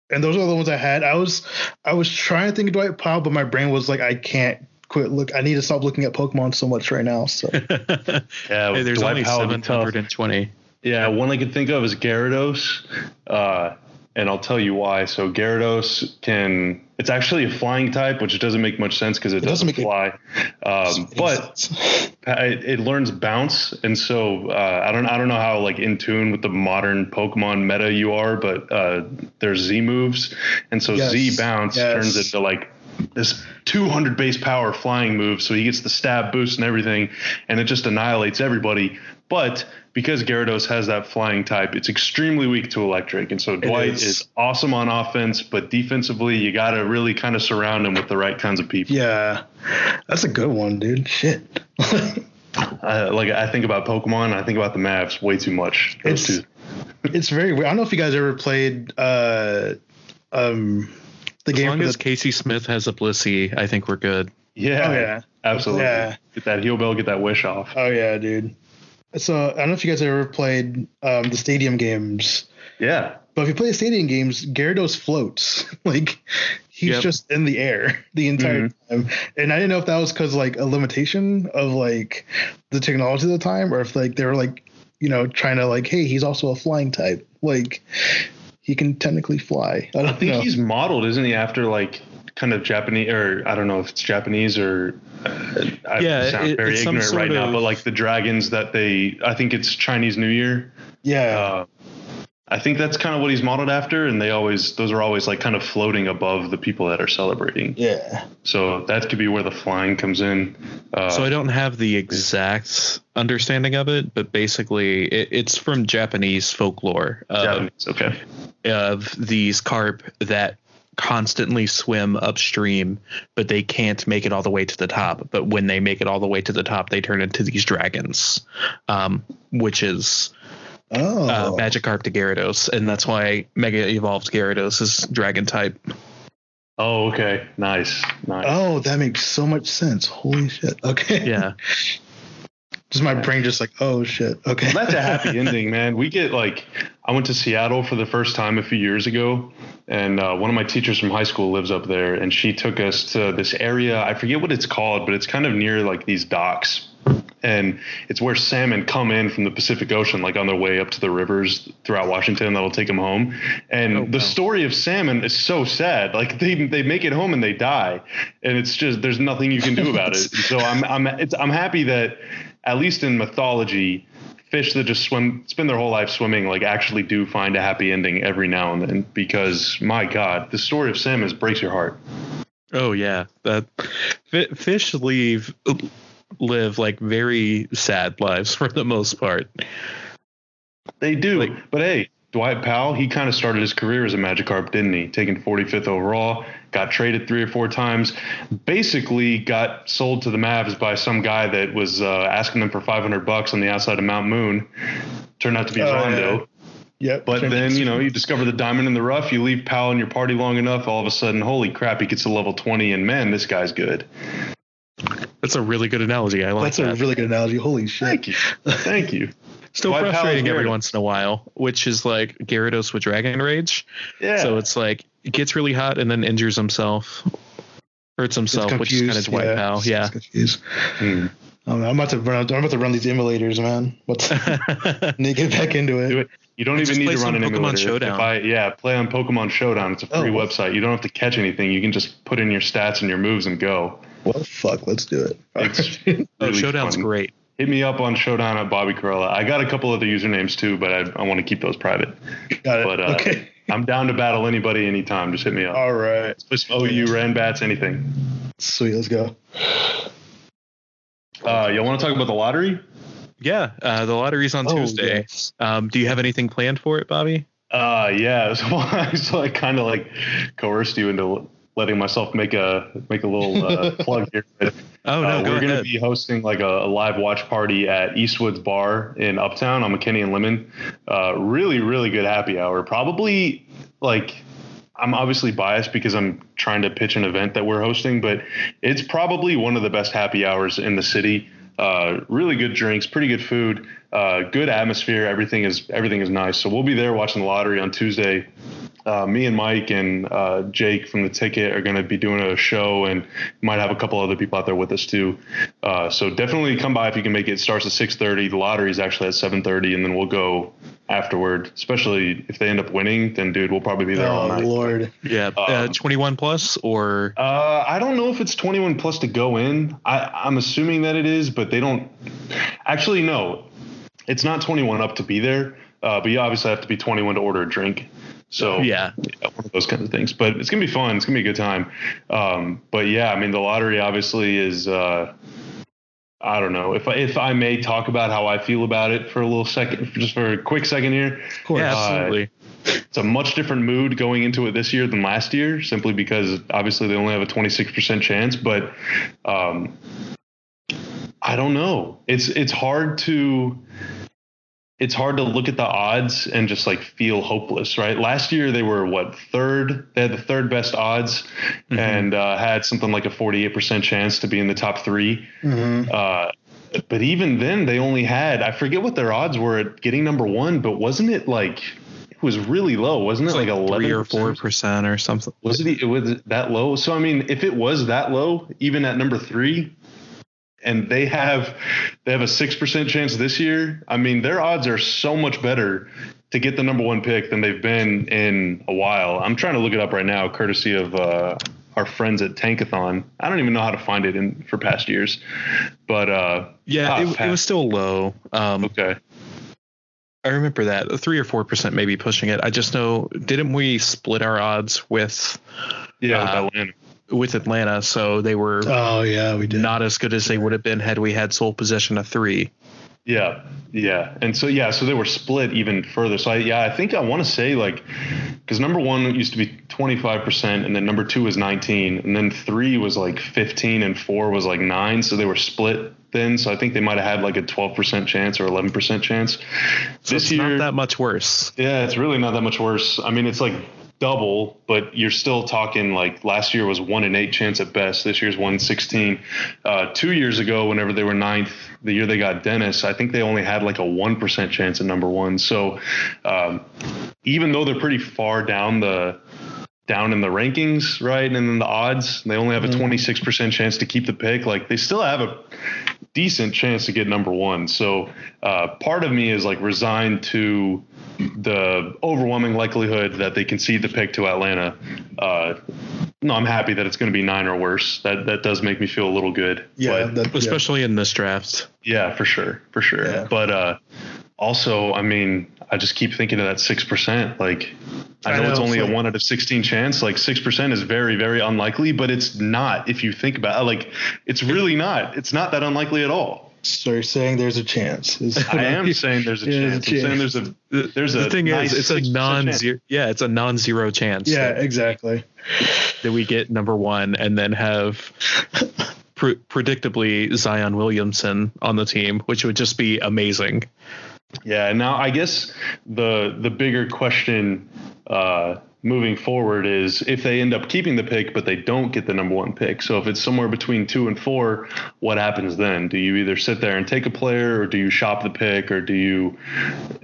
And those are the ones I had. I was I was trying to think of Dwight Powell, but my brain was like, I can't quit look I need to stop looking at Pokemon so much right now. So Yeah, Hey, there's Dwight only Powell would 720. Yeah, one I could think of is Gyarados, uh, and I'll tell you why. So Gyarados can. It's actually a flying type, which doesn't make much sense because it, doesn't doesn't, it- fly. Um, but it, it learns bounce, and so uh, I don't I don't know how like in tune with the modern Pokemon meta you are, but uh, there's Z moves, and so Yes, Z bounce yes. turns into like this 200 base power flying move, so he gets the stab boost and everything, and it just annihilates everybody. But because Gyarados has that flying type, it's extremely weak to electric, and so Dwight is. is. awesome on offense, but defensively, you got to really kind of surround him with the right kinds of people. yeah, that's a good one, dude. Shit. Uh, like I think about Pokemon, I think about the Mavs way too much. Those It's- two. it's very weird. I don't know if you guys ever played uh um the As game long for as Casey Smith has a Blissey, I think we're good. Yeah, Oh, yeah. absolutely. Yeah. Get that heal bell, get that wish off. Oh yeah, dude. So I don't know if you guys ever played um the stadium games. Yeah, But if you play the stadium games, Gyarados floats. like he's Yep. just in the air the entire time. And I didn't know if that was because like a limitation of like the technology at the time, or if like they were like, you know, trying to like, hey, he's also a flying type. Like he can technically fly. I don't I think know. he's modeled, isn't he, after like kind of Japanese, or I don't know if it's Japanese or uh, I Yeah, sound it- very ignorant right sort now, but like the dragons that they, I think it's Chinese New Year. yeah. Uh, I think that's kind of what he's modeled after, and they always, those are always like kind of floating above the people that are celebrating. yeah. So that could be where the flying comes in. Uh, So I don't have the exact understanding of it, but basically it, it's from Japanese folklore of, Japanese, okay. of these carp that constantly swim upstream, but they can't make it all the way to the top. But when they make it all the way to the top, they turn into these dragons, um, which is Oh. uh, Magikarp to Gyarados, and that's why Mega Evolved Gyarados is Dragon type. Oh, okay. Nice, nice. Oh, that makes so much sense. Holy shit. Okay. Yeah, Just my brain just like, oh shit. Okay. That's a happy ending, man. We get like, I went to Seattle for the first time a few years ago, and uh, one of my teachers from high school lives up there, and she took us to this area. I forget what it's called, but it's kind of near like these docks. And it's where salmon come in from the Pacific Ocean, like on their way up to the rivers throughout Washington that'll take them home. And Oh, the wow. story of salmon is so sad. Like they, they make it home and they die. And it's just, there's nothing you can do about it. So I'm, I'm, it's, I'm happy that at least in mythology, fish that just swim spend their whole life swimming like actually do find a happy ending every now and then because my god the story of sam is breaks your heart. Oh yeah, that fish leave live like very sad lives for the most part. they do. Like- but hey dwight powell he kind of started his career as a magikarp didn't he? Taking 45th overall got traded three or four times basically got sold to the mavs by some guy that was uh, asking them for 500 bucks on the outside of mount moon turned out to be Oh, rondo Yep. But then, you know, you discover the diamond in the rough, you leave Powell in your party long enough, all of a sudden, holy crap, he gets to level 20, and man, this guy's good. That's a really good analogy. I like that. that's that. a really good analogy. Holy shit. Thank you. Thank you. Still Why frustrating every once in a while, which is like Gyarados with Dragon Rage. Yeah. So it's like it gets really hot and then injures himself, hurts himself, which is kind of confused, white yeah, pal. Yeah. it's confused. Hmm. I'm I'm about to run. I'm about to run these emulators, man. What's need to get back into it? Do it. You don't Just even need to run some an Pokemon emulator. Showdown. If I yeah, play on Pokemon Showdown. It's a free Oh. website. You don't have to catch anything. You can just put in your stats and your moves and go. Well, fuck. Let's do it. It's oh, Showdown's fun. great. Hit me up on Showdown at Bobby Karalla. I got a couple other usernames too, but I, I want to keep those private. Got it. But uh, okay. I'm down to battle anybody anytime. Just hit me up. All right. Play some OU, Ranbats, anything. Sweet. Let's go. Uh, you want to talk about the lottery? Yeah, uh, the lottery's on Oh, Tuesday. yes. Um, do you have anything planned for it, Bobby? Uh, yeah. So so I kind of like coerced you into letting myself make a make a little uh, plug here. But, Oh no, uh, go we're going to be hosting like a, a live watch party at Eastwood's Bar in Uptown on McKinney and Lemon. Uh, really, really good happy hour. Probably like I'm obviously biased because I'm trying to pitch an event that we're hosting, but it's probably one of the best happy hours in the city. Uh, really good drinks, pretty good food, uh, good atmosphere. Everything is everything is nice. So we'll be there watching the lottery on Tuesday. Uh, me and Mike and uh, Jake from the ticket are going to be doing a show and might have a couple other people out there with us too. Uh, so definitely come by if you can make it. It starts at 6:30. The lottery is actually at 7:30, and then we'll go afterward. Especially if they end up winning, then dude, we'll probably be there all Oh night. Lord. yeah, uh, um, 21 plus or Uh, I don't know if it's 21 plus to go in. I, I'm assuming that it is, but they don't. Actually, no, it's not 21 up to be there. Uh, but you obviously have to be 21 to order a drink. So yeah. yeah, one of those kinds of things. But it's gonna be fun. It's gonna be a good time. Um, but yeah, I mean, the lottery obviously is. Uh, I don't know if I, if I may talk about how I feel about it for a little second, just for a quick second here. Of course. Yeah, Uh, absolutely. It's a much different mood going into it this year than last year, simply because obviously they only have a 26% chance. But um, I don't know. It's it's hard to it's hard to look at the odds and just like feel hopeless, right? Last year they were what third? They had the third best odds Mhm. and uh, had something like a 48% chance to be in the top three. Mhm. Uh, but even then, they only had I forget what their odds were at getting number one, but wasn't it like it was really low? Wasn't it like, like eleven three or four percent or something. Was it, it was that low? So I mean, if it was that low, even at number three, and they have they have a six percent chance this year. I mean, their odds are so much better to get the number one pick than they've been in a while. I'm trying to look it up right now, courtesy of uh, our friends at Tankathon. I don't even know how to find it in for past years, but uh, Yeah, ah, it, it was still low. Um, okay. I remember that three or four percent maybe pushing it. I just know didn't we split our odds with Yeah, with uh, Atlanta. With Atlanta, so they were Oh yeah, we did. not as good as they would have been had we had sole possession of three. Yeah, yeah, and so yeah, so they were split even further. So I, yeah, I think I want to say like because number one used to be twenty five percent, and then number two was nineteen, and then three was like fifteen, and four was like nine. So they were split then. So I think they might have had like a twelve percent chance or eleven percent chance. So this it's year, not that much worse. yeah, it's really not that much worse. I mean, it's like double, but you're still talking like last year was one in eight chance at best. This year's one in 16. Uh, two years ago, whenever they were ninth, the year they got Dennis, I think they only had like a 1% chance at number one. So um, even though they're pretty far down the, down in the rankings, right? And then the odds, they only have a 26% chance to keep the pick. Like they still have a decent chance to get number one. So uh, part of me is like resigned to the overwhelming likelihood that they concede the pick to Atlanta. Uh, no, I'm happy that it's going to be nine or worse. That that does make me feel a little good. yeah, But- that, yeah. Especially in this draft. yeah, for sure, for sure. Yeah. But uh, also, I mean, I just keep thinking of that six percent. Like, I I know, it's only it's a one out of sixteen chance. Like six percent is very, very unlikely, but it's not if you think about it. Like, it's really not. It's not that unlikely at all. So you're saying there's a chance? Is I am saying there's a Yeah, chance. there's a I'm saying there's a there's a the thing nice is, it's a non-zero. Yeah, it's a non-zero chance. Yeah, that, exactly. that we get number one and then have pre- predictably Zion Williamson on the team, which would just be amazing. Yeah. Now, I guess the the bigger question uh, moving forward is if they end up keeping the pick, but they don't get the number one pick. So if it's somewhere between two and four, what happens then? Do you either sit there and take a player, or do you shop the pick, or do you,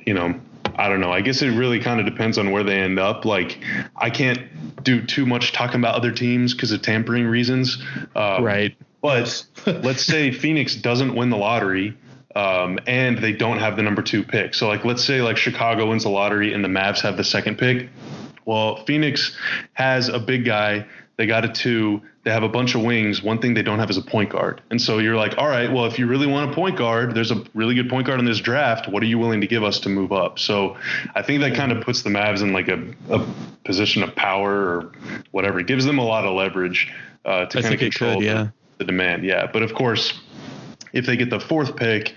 you know, I don't know. I guess it really kind of depends on where they end up. Like, I can't do too much talking about other teams because of tampering reasons. Um, right. But let's say Phoenix doesn't win the lottery. Um, and they don't have the number two pick. So, like, let's say like Chicago wins the lottery and the Mavs have the second pick. Well, Phoenix has a big guy. They got a two. They have a bunch of wings. One thing they don't have is a point guard. And so you're like, all right, well, if you really want a point guard, there's a really good point guard in this draft. What are you willing to give us to move up? So I think that kind of puts the Mavs in like a, a position of power or whatever. It gives them a lot of leverage uh, to I kind of control could, yeah. the, the demand. Yeah. But of course, if they get the fourth pick,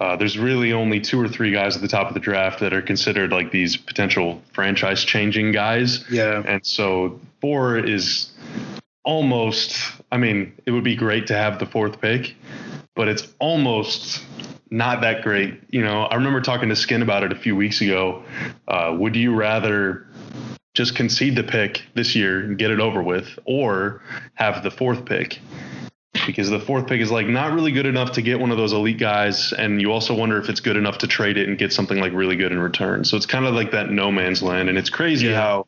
uh, there's really only two or three guys at the top of the draft that are considered like these potential franchise changing guys. Yeah. And so four is almost, I mean, it would be great to have the fourth pick, but it's almost not that great. You know, I remember talking to Skin about it a few weeks ago. Uh, would you rather just concede the pick this year and get it over with, or have the fourth pick? Because the fourth pick is like not really good enough to get one of those elite guys and you also wonder if it's good enough to trade it and get something like really good in return. So it's kind of like that no man's land and it's crazy Yeah. how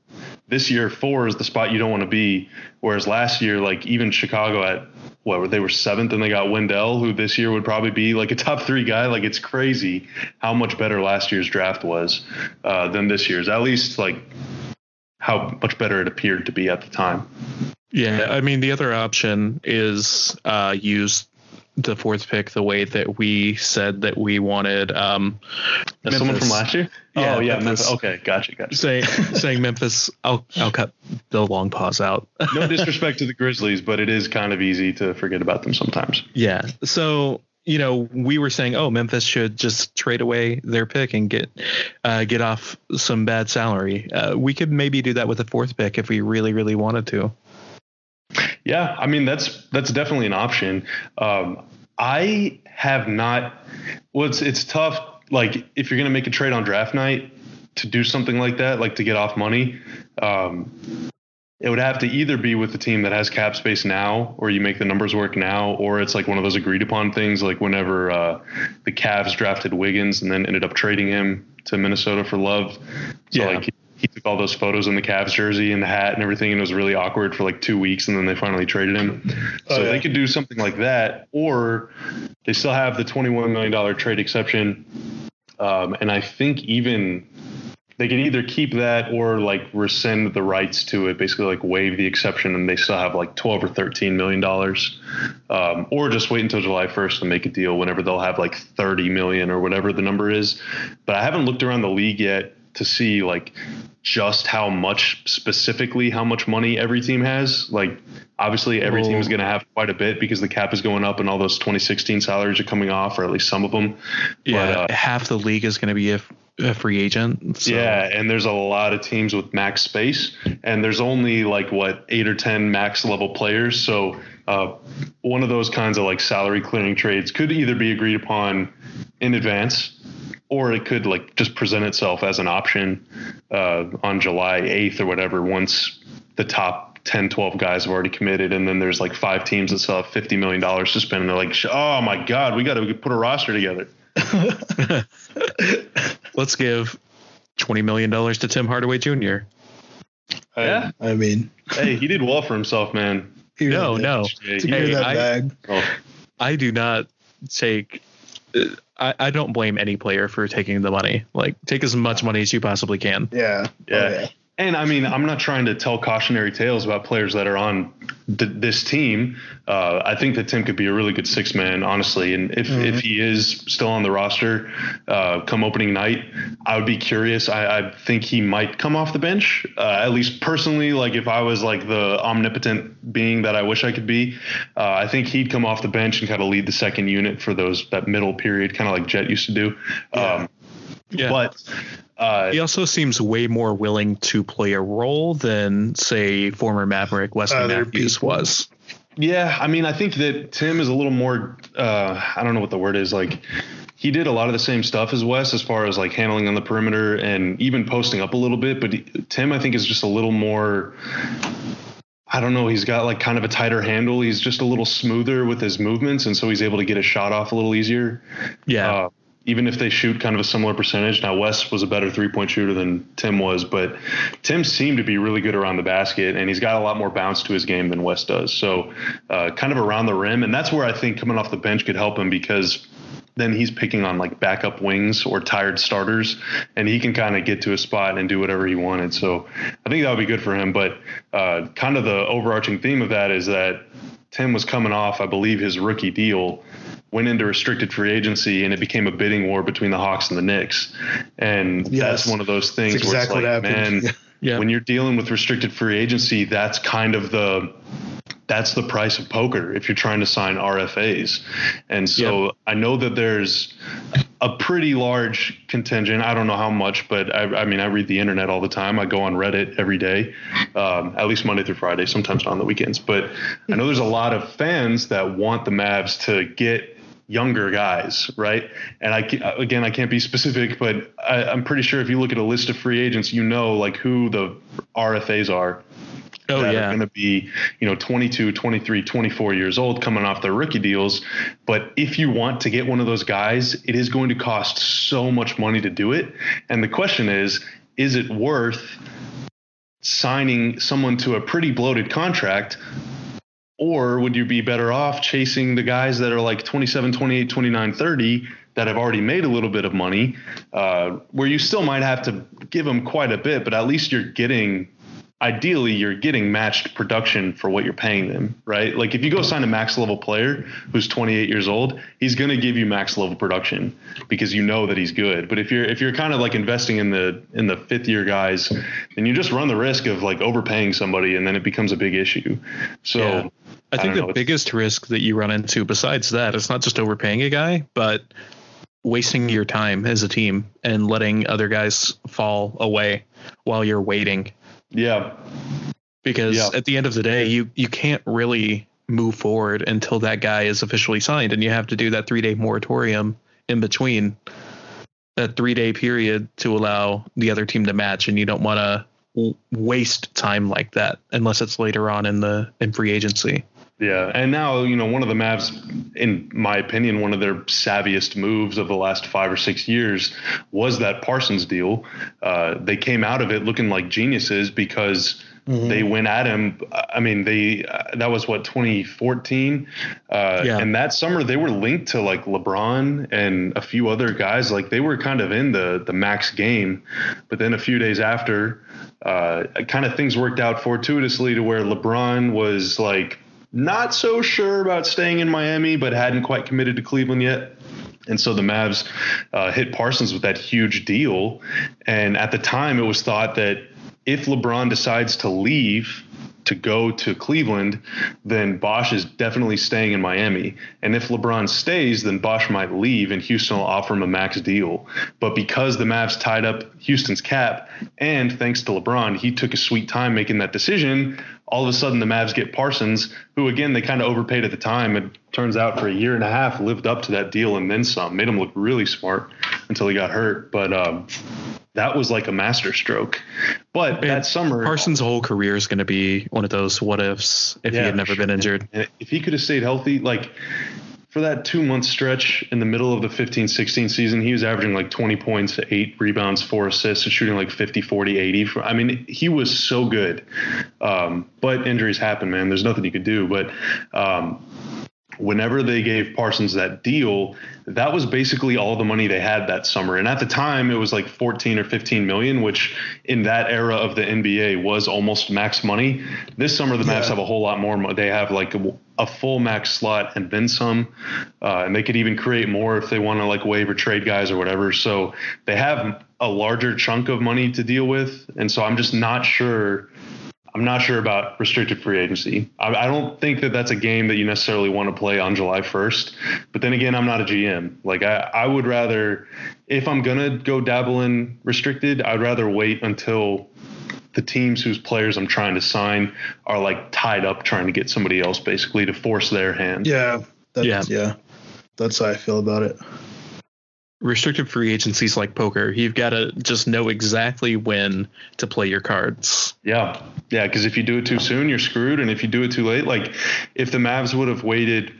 this year four is the spot you don't want to be whereas last year like even chicago at what they were seventh and they got wendell who this year would probably be like a top three guy. Like it's crazy how much better last year's draft was uh, than this year's at least like how much better it appeared to be at the time Yeah, I mean the other option is uh, use the fourth pick the way that we said that we wanted. Um, someone from last year? Yeah, oh yeah, Memphis. Memphis. Okay, gotcha, gotcha. saying saying Memphis. I'll I'll cut the long pause out. No disrespect to the Grizzlies, but it is kind of easy to forget about them sometimes. Yeah. So you know we were saying, oh, Memphis should just trade away their pick and get uh, get off some bad salary. Uh, we could maybe do that with the fourth pick if we really really wanted to. Yeah, I mean that's that's definitely an option. Um, I have not. Well, it's it's tough. Like if you're gonna make a trade on draft night to do something like that, like to get off money, um, it would have to either be with the team that has cap space now, or you make the numbers work now, or it's like one of those agreed upon things, like whenever uh, the Cavs drafted Wiggins and then ended up trading him to Minnesota for Love. So Yeah. like he, took all those photos in the Cavs jersey and the hat and everything, and it was really awkward for like two weeks, and then they finally traded him. So Oh, yeah. they could do something like that, or they still have the twenty-one million dollar trade exception, um, and I think even they can either keep that or like rescind the rights to it, basically like waive the exception, and they still have like twelve or thirteen million dollars, um, or just wait until July first to make a deal whenever they'll have like thirty million or whatever the number is. But I haven't looked around the league yet to see like just how much specifically how much money every team has. Like obviously every team is going to have quite a bit because the cap is going up and all those 2016 salaries are coming off, or at least some of them. Yeah, But, uh, half the league is going to be a, a free agent. So. Yeah, and there's a lot of teams with max space, and there's only like what eight or ten max level players. So uh, one of those kinds of like salary clearing trades could either be agreed upon in advance, or it could like just present itself as an option uh, on July 8th or whatever once the top 10, 12 guys have already committed, and then there's like five teams that still have 50 million dollars to spend, and they're like, oh my god, we got to put a roster together. Let's give twenty million dollars to Tim Hardaway Jr. Yeah. I mean, hey, he did well for himself, man. here's No, no. Secure Hey, that I- bag. Oh. I do not take. I, I don't blame any player for taking the money. Like, take as much money as you possibly can. Yeah. Yeah. Oh, And I mean, I'm not trying to tell cautionary tales about players that are on th- this team. Uh, I think that Tim could be a really good six man, honestly. And if, if he is still on the roster uh, come opening night, I would be curious. I, I think he might come off the bench, uh, at least personally. Like if I was like the omnipotent being that I wish I could be, uh, I think he'd come off the bench and kind of lead the second unit for those that middle period, kind of like Jet used to do. Um, Yeah. But uh, he also seems way more willing to play a role than, say, former Maverick Wesley Other Matthews people. was. Yeah, I mean, I think that Tim is a little more. Uh, I don't know what the word is. Like, he did a lot of the same stuff as Wes as far as like handling on the perimeter and even posting up a little bit. But he, Tim, I think, is just a little more. I don't know. He's got like kind of a tighter handle. He's just a little smoother with his movements, and so he's able to get a shot off a little easier. Yeah. Uh, even if they shoot kind of a similar percentage. Now Wes was a better three point shooter than Tim was, but Tim seemed to be really good around the basket, and he's got a lot more bounce to his game than Wes does. So uh, kind of around the rim, and that's where I think coming off the bench could help him because then he's picking on like backup wings or tired starters, and he can kind of get to a spot and do whatever he wanted. So I think that would be good for him. But uh, kind of the overarching theme of that is that Tim was coming off, I believe, his rookie deal, went into restricted free agency, and it became a bidding war between the Hawks and the Knicks. And Yes. that's one of those things That's where exactly it's like, happened. man, Yeah. when you're dealing with restricted free agency, that's kind of the that's the price of poker if you're trying to sign RFAs. And so I know that there's a pretty large contingent. I don't know how much, but I, I mean, I read the internet all the time. I go on Reddit every day, um, at least Monday through Friday, sometimes on the weekends. But I know there's a lot of fans that want the Mavs to get younger guys, right? And I again, I can't be specific, but I, I'm pretty sure if you look at a list of free agents, you know like who the RFAs are oh that are going to be, you know, 22, 23, 24 years old coming off their rookie deals. But if you want to get one of those guys, it is going to cost so much money to do it. And the question is, is it worth signing someone to a pretty bloated contract? Or would you be better off chasing the guys that are like 27, 28, 29, 30 that have already made a little bit of money, uh, where you still might have to give them quite a bit, but at least you're getting ideally you're getting matched production for what you're paying them, right? Like if you go sign a max level player who's 28 years old, he's going to give you max level production because you know that he's good. But if you're if you're kind of like investing in the in the fifth year guys, then you just run the risk of like overpaying somebody and then it becomes a big issue. So Yeah. I think don't the biggest risk that you run into besides that, it's not just overpaying a guy, but wasting your time as a team and letting other guys fall away while you're waiting. yeah, Because Yeah. at the end of the day, you you can't really move forward until that guy is officially signed, and you have to do that three day moratorium in between that three day period to allow the other team to match, and you don't want to waste time like that unless it's later on in the in free agency. Yeah, and now you know one of the Mavs, in my opinion, one of their savviest moves of the last five or six years was that Parsons deal. Uh, they came out of it looking like geniuses because they went at him. I mean, they uh, that was what 2014, uh, Yeah. and that summer they were linked to like LeBron and a few other guys. Like they were kind of in the the max game, but then a few days after, uh, kind of things worked out fortuitously to where LeBron was like not so sure about staying in Miami, but hadn't quite committed to Cleveland yet. And so the Mavs uh, hit Parsons with that huge deal. And at the time, it was thought that if LeBron decides to leave to go to Cleveland, then Bosh is definitely staying in Miami. And if LeBron stays, then Bosh might leave and Houston will offer him a max deal. But because the Mavs tied up Houston's cap, and thanks to LeBron, he took a sweet time making that decision. All of a sudden, the Mavs get Parsons, who again they kind of overpaid at the time. It turns out for a year and a half lived up to that deal and then some. Made him look really smart until he got hurt. But um, that was like a master stroke. But that summer, Parsons' whole career is going to be one of those what ifs if he had never sure. been injured. And if he could have stayed healthy, like for that two month stretch in the middle of the 15 16 season, he was averaging like 20 points, eight rebounds, four assists, and shooting like 50, 40, 80. I mean, he was so good. Um, but injuries happen, man. There's nothing you could do. But um, whenever they gave Parsons that deal, that was basically all the money they had that summer. And at the time, it was like 14 or 15 million, which in that era of the NBA was almost max money. This summer, the Mavs Yeah. have a whole lot more. They have like a, full max slot and then some, uh, and they could even create more if they want to like waive or trade guys or whatever. So they have a larger chunk of money to deal with, and so I'm just not sure. I'm not sure about restricted free agency. I, I don't think that that's a game that you necessarily want to play on July 1st. But then again, I'm not a GM. Like I, I would rather, if I'm gonna go dabble in restricted, I'd rather wait until the teams whose players I'm trying to sign are like tied up trying to get somebody else basically to force their hand. Yeah. That's, Yeah. yeah. That's how I feel about it. restricted free agencies like poker. You've got to just know exactly when to play your cards. Yeah. Yeah. Because if you do it too soon, you're screwed. And if you do it too late, like if the Mavs would have waited,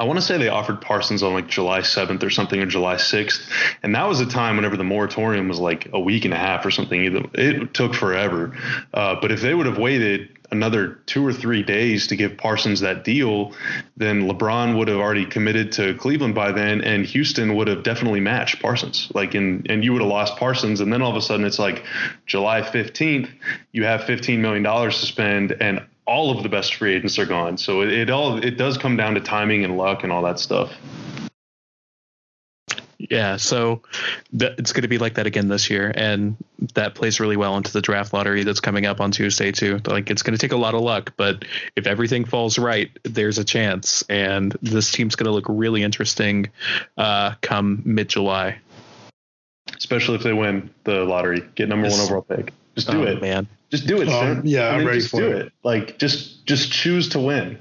I want to say they offered Parsons on like July 7th or something or July 6th. And that was a time whenever the moratorium was like a week and a half or something. It took forever. Uh, but if they would have waited another two or three days to give Parsons that deal, then LeBron would have already committed to Cleveland by then, and Houston would have definitely matched Parsons. Like, and and you would have lost Parsons, and then all of a sudden it's like July fifteenth, you have fifteen million dollars to spend, and all of the best free agents are gone. So it, it all it does come down to timing and luck and all that stuff. Yeah, so th- it's going to be like that again this year, and that plays really well into the draft lottery that's coming up on Tuesday too. Like it's going to take a lot of luck, but if everything falls right, there's a chance, and this team's going to look really interesting uh, come mid July. Especially if they win the lottery, get number yes. one overall pick. Just do oh, it, man. Just do it. Um, yeah, I am ready just for do it. it. Like just just choose to win.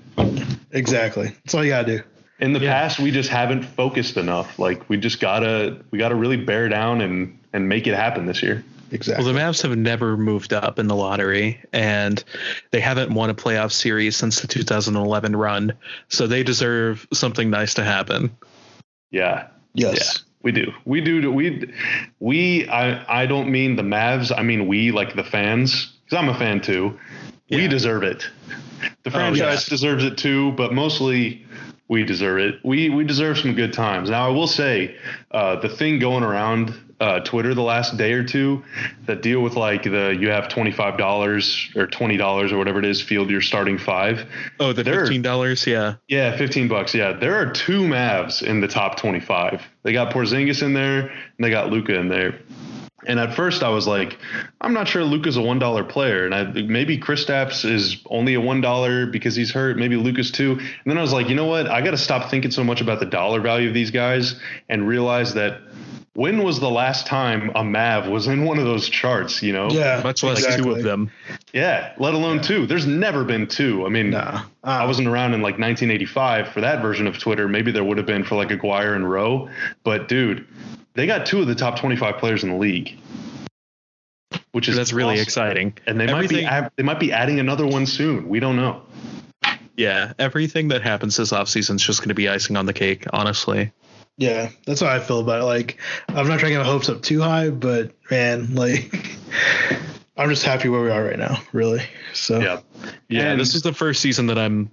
Exactly. That's all you gotta do in the yeah. past we just haven't focused enough like we just gotta we gotta really bear down and and make it happen this year exactly well the mavs have never moved up in the lottery and they haven't won a playoff series since the 2011 run so they deserve something nice to happen yeah yes yeah. We do. We do. We, we, I, I don't mean the Mavs. I mean, we like the fans, because I'm a fan too. Yeah. We deserve it. The franchise oh, yeah. deserves it too, but mostly we deserve it. We we deserve some good times. Now I will say, uh, the thing going around uh, Twitter the last day or two that deal with like the you have twenty five dollars or twenty dollars or whatever it is, field your starting five. Oh, the fifteen dollars, yeah. Yeah, fifteen bucks. Yeah, there are two Mavs in the top twenty five. They got Porzingis in there and they got Luka in there. And at first, I was like, I'm not sure Luka's a one dollar player, and I maybe Kristaps is only a one dollar because he's hurt. Maybe Luka's too. And then I was like, you know what? I got to stop thinking so much about the dollar value of these guys and realize that when was the last time a Mav was in one of those charts? You know, yeah, much less exactly. two of them. Yeah, let alone yeah. two. There's never been two. I mean, nah. uh, I wasn't around in like 1985 for that version of Twitter. Maybe there would have been for like Aguirre and Rowe, but dude they got two of the top 25 players in the league, which is that's really exciting. And they Everything, might be they might be adding another one soon. We don't know. Yeah, everything that happens this offseason is just going to be icing on the cake, honestly. Yeah, that's how I feel about it. Like, I'm not trying to get my hopes up too high, but man, like, I'm just happy where we are right now, really. So, yeah, yeah. And this is the first season that I'm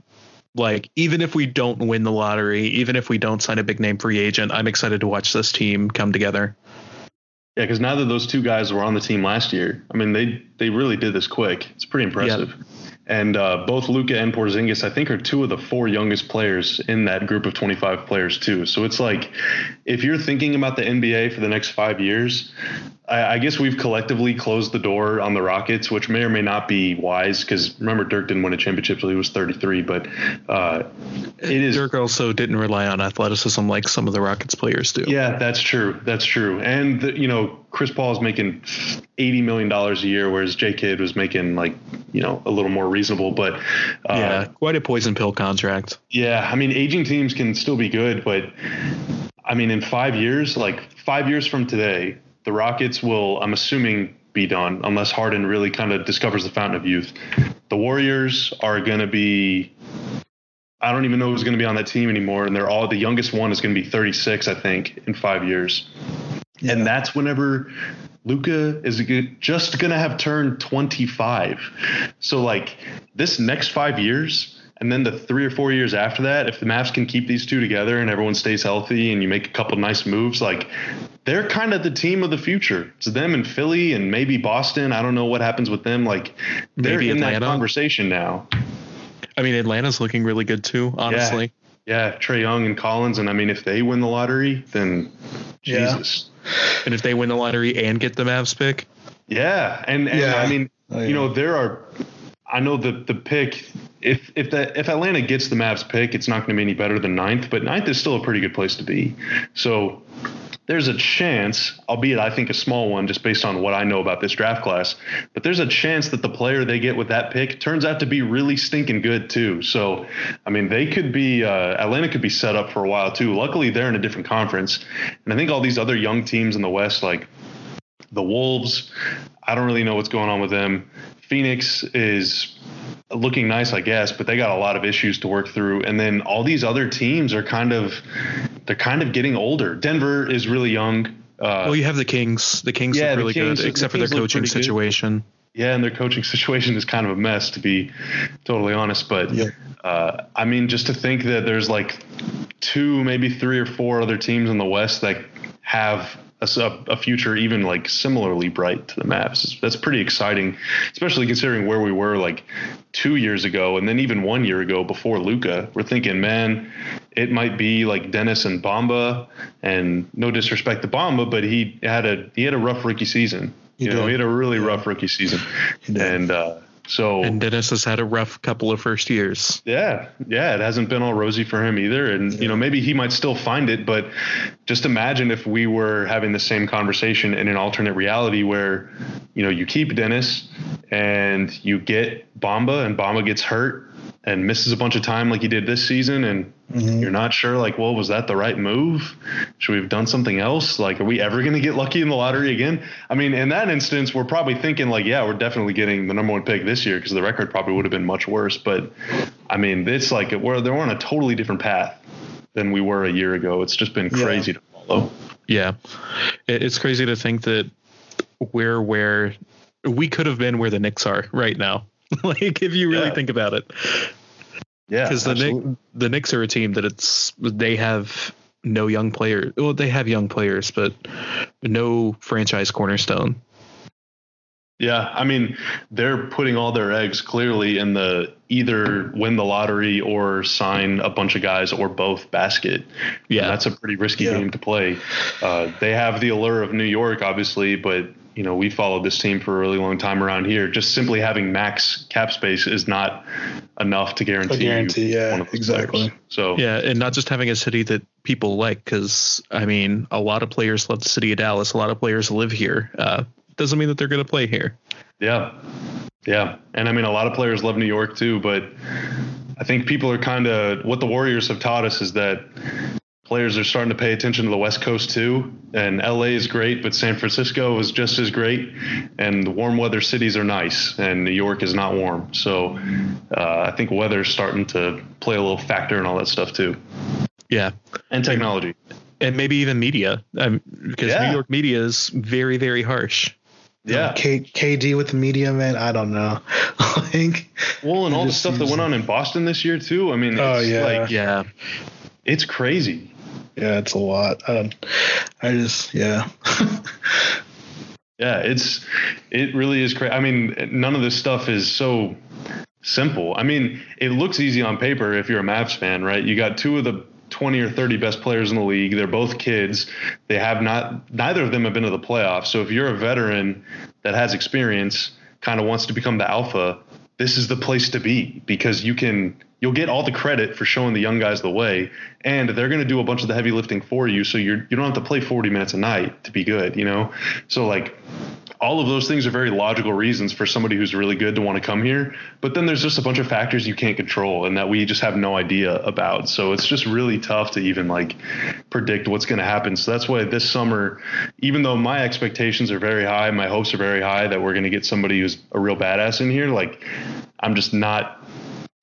like even if we don't win the lottery, even if we don't sign a big name free agent, I'm excited to watch this team come together. Yeah, because now that those two guys were on the team last year, I mean they they really did this quick. It's pretty impressive. Yep. And uh, both Luka and Porzingis, I think, are two of the four youngest players in that group of 25 players too. So it's like, if you're thinking about the NBA for the next five years, I, I guess we've collectively closed the door on the Rockets, which may or may not be wise because remember Dirk didn't win a championship until he was 33. But uh, it is Dirk also didn't rely on athleticism like some of the Rockets players do. Yeah, that's true. That's true. And the, you know, Chris Paul is making 80 million dollars a year, whereas J Kidd was making like you know a little more reasonable. But uh, yeah, quite a poison pill contract. Yeah, I mean, aging teams can still be good, but I mean, in five years, like five years from today, the Rockets will, I'm assuming, be done unless Harden really kind of discovers the fountain of youth. The Warriors are going to be. I don't even know who's going to be on that team anymore, and they're all the youngest one is going to be 36, I think, in five years, yeah. and that's whenever Luka is just going to have turned 25. So like this next five years, and then the three or four years after that, if the Mavs can keep these two together and everyone stays healthy and you make a couple nice moves, like they're kind of the team of the future. It's them and Philly and maybe Boston. I don't know what happens with them. Like they're maybe in Atlanta. that conversation now. I mean, Atlanta's looking really good too, honestly. Yeah, yeah Trae Young and Collins. And I mean, if they win the lottery, then Jesus. Yeah. And if they win the lottery and get the Mavs pick. Yeah. And, and yeah. I mean, oh, yeah. you know, there are I know the the pick if if the if Atlanta gets the Mavs pick, it's not going to be any better than ninth, but ninth is still a pretty good place to be. So there's a chance, albeit I think a small one, just based on what I know about this draft class, but there's a chance that the player they get with that pick turns out to be really stinking good too. So, I mean, they could be uh, Atlanta could be set up for a while too. Luckily, they're in a different conference, And I think all these other young teams in the West, like the Wolves, I don't really know what's going on with them. Phoenix is looking nice, I guess, but they got a lot of issues to work through. And then all these other teams are kind of they're kind of getting older. Denver is really young. Uh, well, you have the Kings. The Kings yeah, look really Kings, good, except the for their coaching situation. Good. Yeah, and their coaching situation is kind of a mess, to be totally honest. But yeah. uh, I mean, just to think that there's like two, maybe three or four other teams in the West that have a, a, future even like similarly bright to the Mavs. That's pretty exciting, especially considering where we were like two years ago, and then even one year ago before Luka, We're thinking, man, it might be like Dennis and Bamba, and no disrespect to Bamba, but he had a he had a rough rookie season. He you did. know, he had a really yeah. rough rookie season, and. uh so and Dennis has had a rough couple of first years. Yeah, yeah, it hasn't been all rosy for him either, and you know maybe he might still find it, but just imagine if we were having the same conversation in an alternate reality where you know you keep Dennis and you get Bamba and Bamba gets hurt and misses a bunch of time like he did this season and mm-hmm. you're not sure like well was that the right move should we have done something else like are we ever going to get lucky in the lottery again i mean in that instance we're probably thinking like yeah we're definitely getting the number one pick this year because the record probably would have been much worse but i mean it's like we're they're on a totally different path than we were a year ago it's just been crazy yeah. to follow yeah it's crazy to think that we're where we could have been where the Knicks are right now like if you really yeah. think about it. Yeah, because the Knicks, the Knicks are a team that it's they have no young players. Well, they have young players, but no franchise cornerstone. Yeah, I mean, they're putting all their eggs clearly in the either win the lottery or sign a bunch of guys or both basket. Yeah, and that's a pretty risky yeah. game to play. Uh, they have the allure of New York, obviously, but you know, we followed this team for a really long time around here. Just simply having max cap space is not enough to guarantee. A guarantee, yeah, exactly. Players. So yeah, and not just having a city that people like, because I mean, a lot of players love the city of Dallas. A lot of players live here. Uh, doesn't mean that they're going to play here. Yeah, yeah, and I mean, a lot of players love New York too, but I think people are kind of what the Warriors have taught us is that players are starting to pay attention to the West Coast too. And LA is great, but San Francisco is just as great. And the warm weather cities are nice, and New York is not warm. So uh, I think weather's starting to play a little factor in all that stuff too. Yeah, and technology, and maybe even media, um, because yeah. New York media is very, very harsh. Yeah, K- KD with the media, man. I don't know. like, well, and all the stuff that went on in Boston this year too. I mean, oh yeah, like, yeah, it's crazy yeah, it's a lot. I. I just yeah. yeah, it's it really is crazy. I mean, none of this stuff is so simple. I mean, it looks easy on paper if you're a Mavs fan, right? You got two of the 20 or 30 best players in the league. They're both kids. They have not neither of them have been to the playoffs. So if you're a veteran that has experience, kind of wants to become the alpha, this is the place to be because you can you'll get all the credit for showing the young guys the way and they're going to do a bunch of the heavy lifting for you so you're you don't have to play 40 minutes a night to be good you know? So like all of those things are very logical reasons for somebody who's really good to want to come here but then there's just a bunch of factors you can't control and that we just have no idea about. So it's just really tough to even like predict what's going to happen. So that's why this summer even though my expectations are very high my hopes are very high that we're going to get somebody who's a real badass in here like i'm just not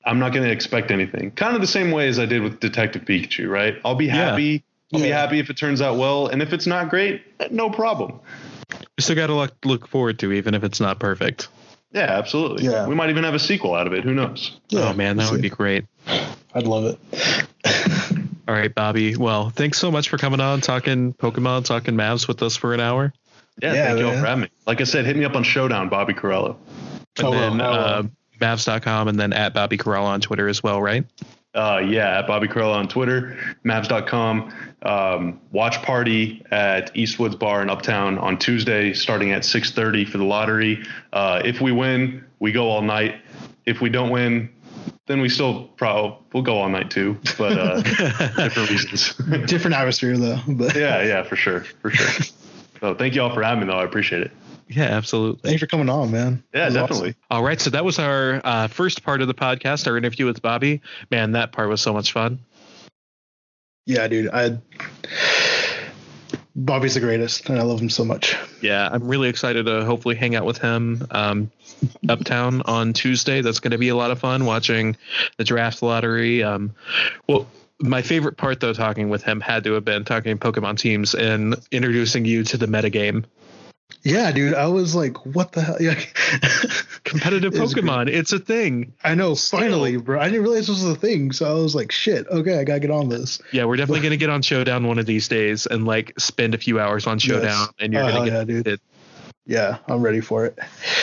I'm not going to expect anything. Kind of the same way as I did with Detective Pikachu, right? I'll be happy. Yeah. I'll yeah. be happy if it turns out well, and if it's not great, no problem. You still got to look look forward to, even if it's not perfect. Yeah, absolutely. Yeah. We might even have a sequel out of it. Who knows? Yeah, oh man, that would be great. I'd love it. All right, Bobby. Well, thanks so much for coming on, talking Pokemon, talking Mavs with us for an hour. Yeah, yeah thank you all for having me. Like I said, hit me up on Showdown, Bobby Karalla. And oh, then, well, uh, Mavs.com and then at Bobby Karalla on Twitter as well, right? Uh, yeah, at Bobby Karalla on Twitter, Mavs.com. Um, watch party at Eastwoods Bar in Uptown on Tuesday, starting at 6:30 for the lottery. Uh, if we win, we go all night. If we don't win, then we still probably we'll go all night too, but uh, different reasons. different atmosphere though. But. Yeah, yeah, for sure, for sure. So thank you all for having me though. I appreciate it. Yeah, absolutely. Thanks for coming on, man. Yeah, definitely. Awesome. All right. So that was our uh, first part of the podcast, our interview with Bobby. Man, that part was so much fun. Yeah, dude. I Bobby's the greatest, and I love him so much. Yeah, I'm really excited to hopefully hang out with him um, uptown on Tuesday. That's going to be a lot of fun watching the draft lottery. Um, well, my favorite part though, talking with him had to have been talking Pokemon teams and introducing you to the metagame. Yeah, dude, I was like, what the hell? Yeah. Competitive Pokemon, it's a thing. I know, finally, bro. I didn't realize this was a thing, so I was like, shit, okay, I gotta get on this. Yeah, we're definitely going to get on Showdown one of these days and like spend a few hours on Showdown, Yes. and you're Oh, to get yeah, dude. it. Yeah, I'm ready for it.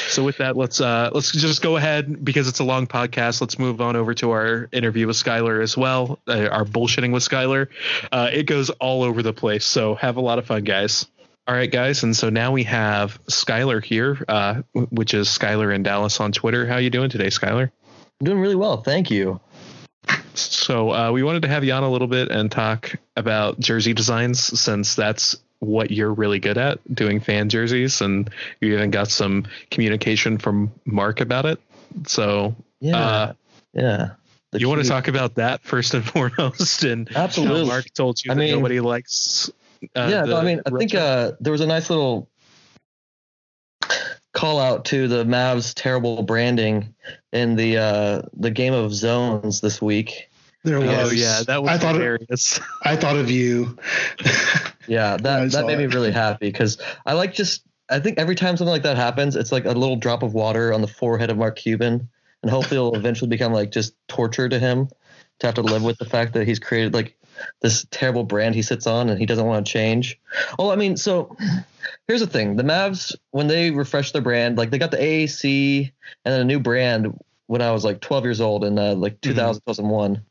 So with that, let's uh let's just go ahead because it's a long podcast. Let's move on over to our interview with Skylar as well. Uh, our bullshitting with Skylar. Uh, it goes all over the place. So have a lot of fun, guys. All right, guys, and so now we have Skylar here, uh, which is Skylar in Dallas on Twitter. How you doing today, Skylar? I'm doing really well, thank you. So uh, we wanted to have you on a little bit and talk about jersey designs, since that's what you're really good at, doing fan jerseys, and you even got some communication from Mark about it. So Yeah, Uh, yeah. The you want to talk about that first and foremost, and how Absolutely. Mark told you I that mean- nobody likes. Uh, yeah, no, I mean, I think uh, there was a nice little call out to the Mavs' terrible branding in the uh, the game of zones this week. There was. oh yeah, that was I thought it- hilarious. I thought of you. Yeah, that that made me really happy because I like just I think every time something like that happens, it's like a little drop of water on the forehead of Mark Cuban, and hopefully it'll eventually become like just torture to him to have to live with the fact that he's created like this terrible brand he sits on and he doesn't want to change. Oh, I mean, so here's the thing: the Mavs when they refreshed their brand, like they got the AAC and then a new brand when I was like 12 years old in uh, like 2000 2001.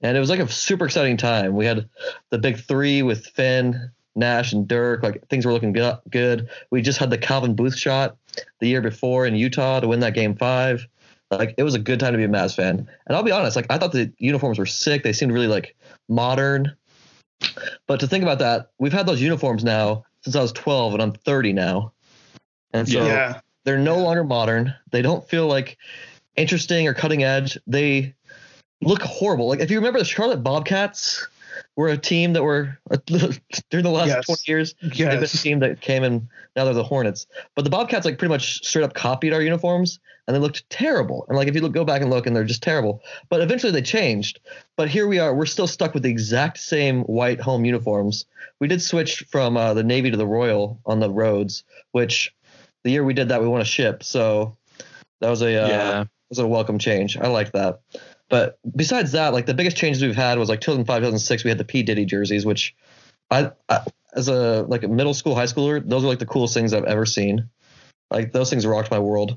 And it was like a super exciting time. We had the big three with Finn, Nash, and Dirk. Like things were looking go- good. We just had the Calvin Booth shot the year before in Utah to win that game five. Like it was a good time to be a Mavs fan. And I'll be honest, like I thought the uniforms were sick. They seemed really like modern. But to think about that, we've had those uniforms now since I was 12 and I'm 30 now. And so yeah. they're no longer modern. They don't feel like interesting or cutting edge. They look horrible. Like if you remember the Charlotte Bobcats were a team that were during the last Yes. 20 years. They've been a team that came and now they're the Hornets. But the Bobcats like pretty much straight up copied our uniforms and they looked terrible. And like if you look, go back and look and they're just terrible. But eventually they changed. But here we are. We're still stuck with the exact same white home uniforms. We did switch from uh, the Navy to the Royal on the roads, which the year we did that we won a ship. So that was a uh, yeah, was a welcome change. I like that. But besides that, like the biggest changes we've had was like 2005, 2006. We had the P Diddy jerseys, which I, I as a like a middle school, high schooler, those were like the coolest things I've ever seen. Like those things rocked my world.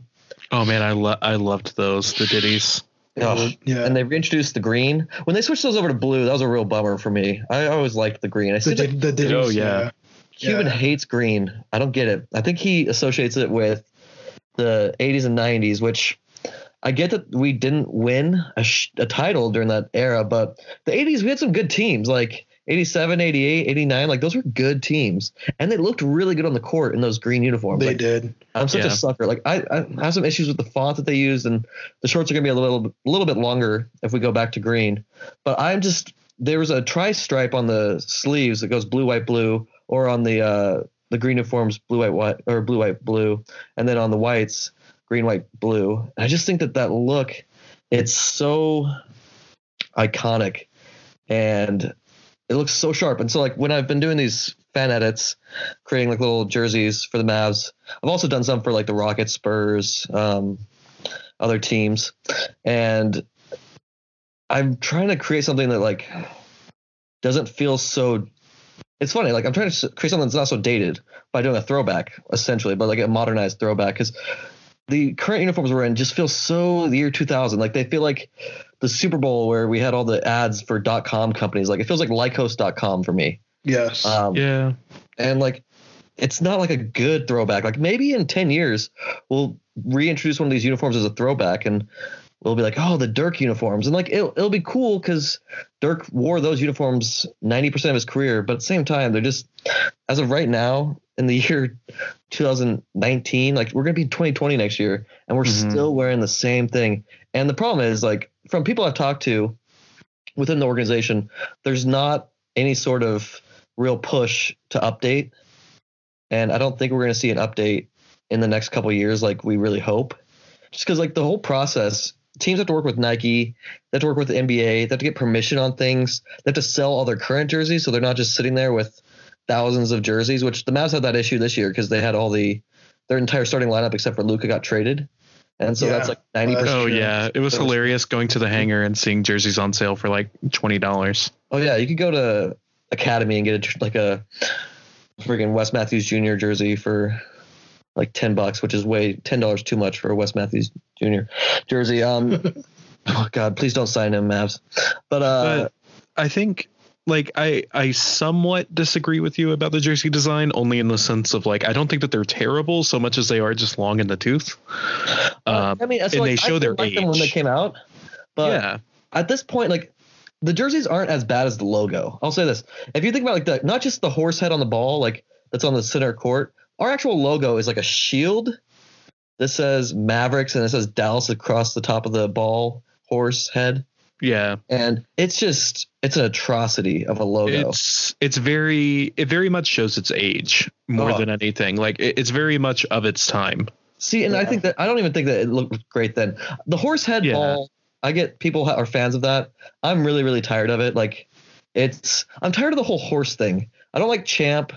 Oh man, I lo- I loved those the Diddys. Ugh. Yeah. And they reintroduced the green. When they switched those over to blue, that was a real bummer for me. I always liked the green. I the, see like the, the Oh, yeah. Cuban Yeah. hates green. I don't get it. I think he associates it with the 80s and 90s, which I get that we didn't win a, sh- a title during that era, but the 80s we had some good teams like 87, 88, 89. Like those were good teams, and they looked really good on the court in those green uniforms. They Like, did. I'm such Yeah. a sucker. Like I, I have some issues with the font that they used, and the shorts are gonna be a little a little bit longer if we go back to green. But I'm just there was a tri stripe on the sleeves that goes blue, white, blue, or on the uh, the green uniforms blue, white, white, or blue, white, blue, and then on the whites green, white, blue. And I just think that that look, it's so iconic, and it looks so sharp. And so like when I've been doing these fan edits, creating like little jerseys for the Mavs, I've also done some for like the Rockets, Spurs, um, other teams, and I'm trying to create something that like doesn't feel so. It's funny, like I'm trying to create something that's not so dated by doing a throwback, essentially, but like a modernized throwback, because the current uniforms we're in just feel so the year 2000. Like they feel like the Super Bowl where we had all the ads for dot .com companies. Like it feels like Lycos.com for me. Yes. Um, Yeah, and like it's not like a good throwback like maybe in 10 years we'll reintroduce one of these uniforms as a throwback and we'll be like oh the dirk uniforms and like it'll, it'll be cool because dirk wore those uniforms 90% of his career but at the same time they're just as of right now in the year 2019 like we're gonna be 2020 next year and we're Mhm. still wearing the same thing and the problem is like from people i've talked to within the organization there's not any sort of real push to update, and I don't think we're going to see an update in the next couple years like we really hope. Just because like the whole process, teams have to work with Nike, they have to work with the NBA, they have to get permission on things, they have to sell all their current jerseys, so they're not just sitting there with thousands of jerseys. Which the Mavs had that issue this year because they had all the their entire starting lineup except for Luka got traded, and so Yeah, that's like 90%. Oh yeah, it was That was- hilarious going to the hangar and seeing jerseys on sale for like twenty dollars. Oh yeah, you could go to Academy and get a, like a freaking Wes Matthews Jr. jersey for like ten bucks, which is way ten dollars too much for a Wes Matthews Jr. jersey. Um, oh god, please don't sign him, Mavs. But uh, But I think like I I somewhat disagree with you about the jersey design, only in the sense of like I don't think that they're terrible so much as they are just long in the tooth. Um, I mean, and like, they show their liked them when they came out, but yeah, at this point, like the jerseys aren't as bad as the logo. I'll say this: if you think about like the not just the horse head on the ball, like that's on the center court, our actual logo is like a shield. This says Mavericks and it says Dallas across the top of the ball horse head, yeah. and it's just it's an atrocity of a logo. It's it's very it very much shows its age more Oh. than anything. Like it, it's very much of its time. See, and I think that I don't even think that it looked great then. The horse head Yeah. ball, I get people are fans of that. I'm really, really tired of it. Like, it's I'm tired of the whole horse thing. I don't like champ.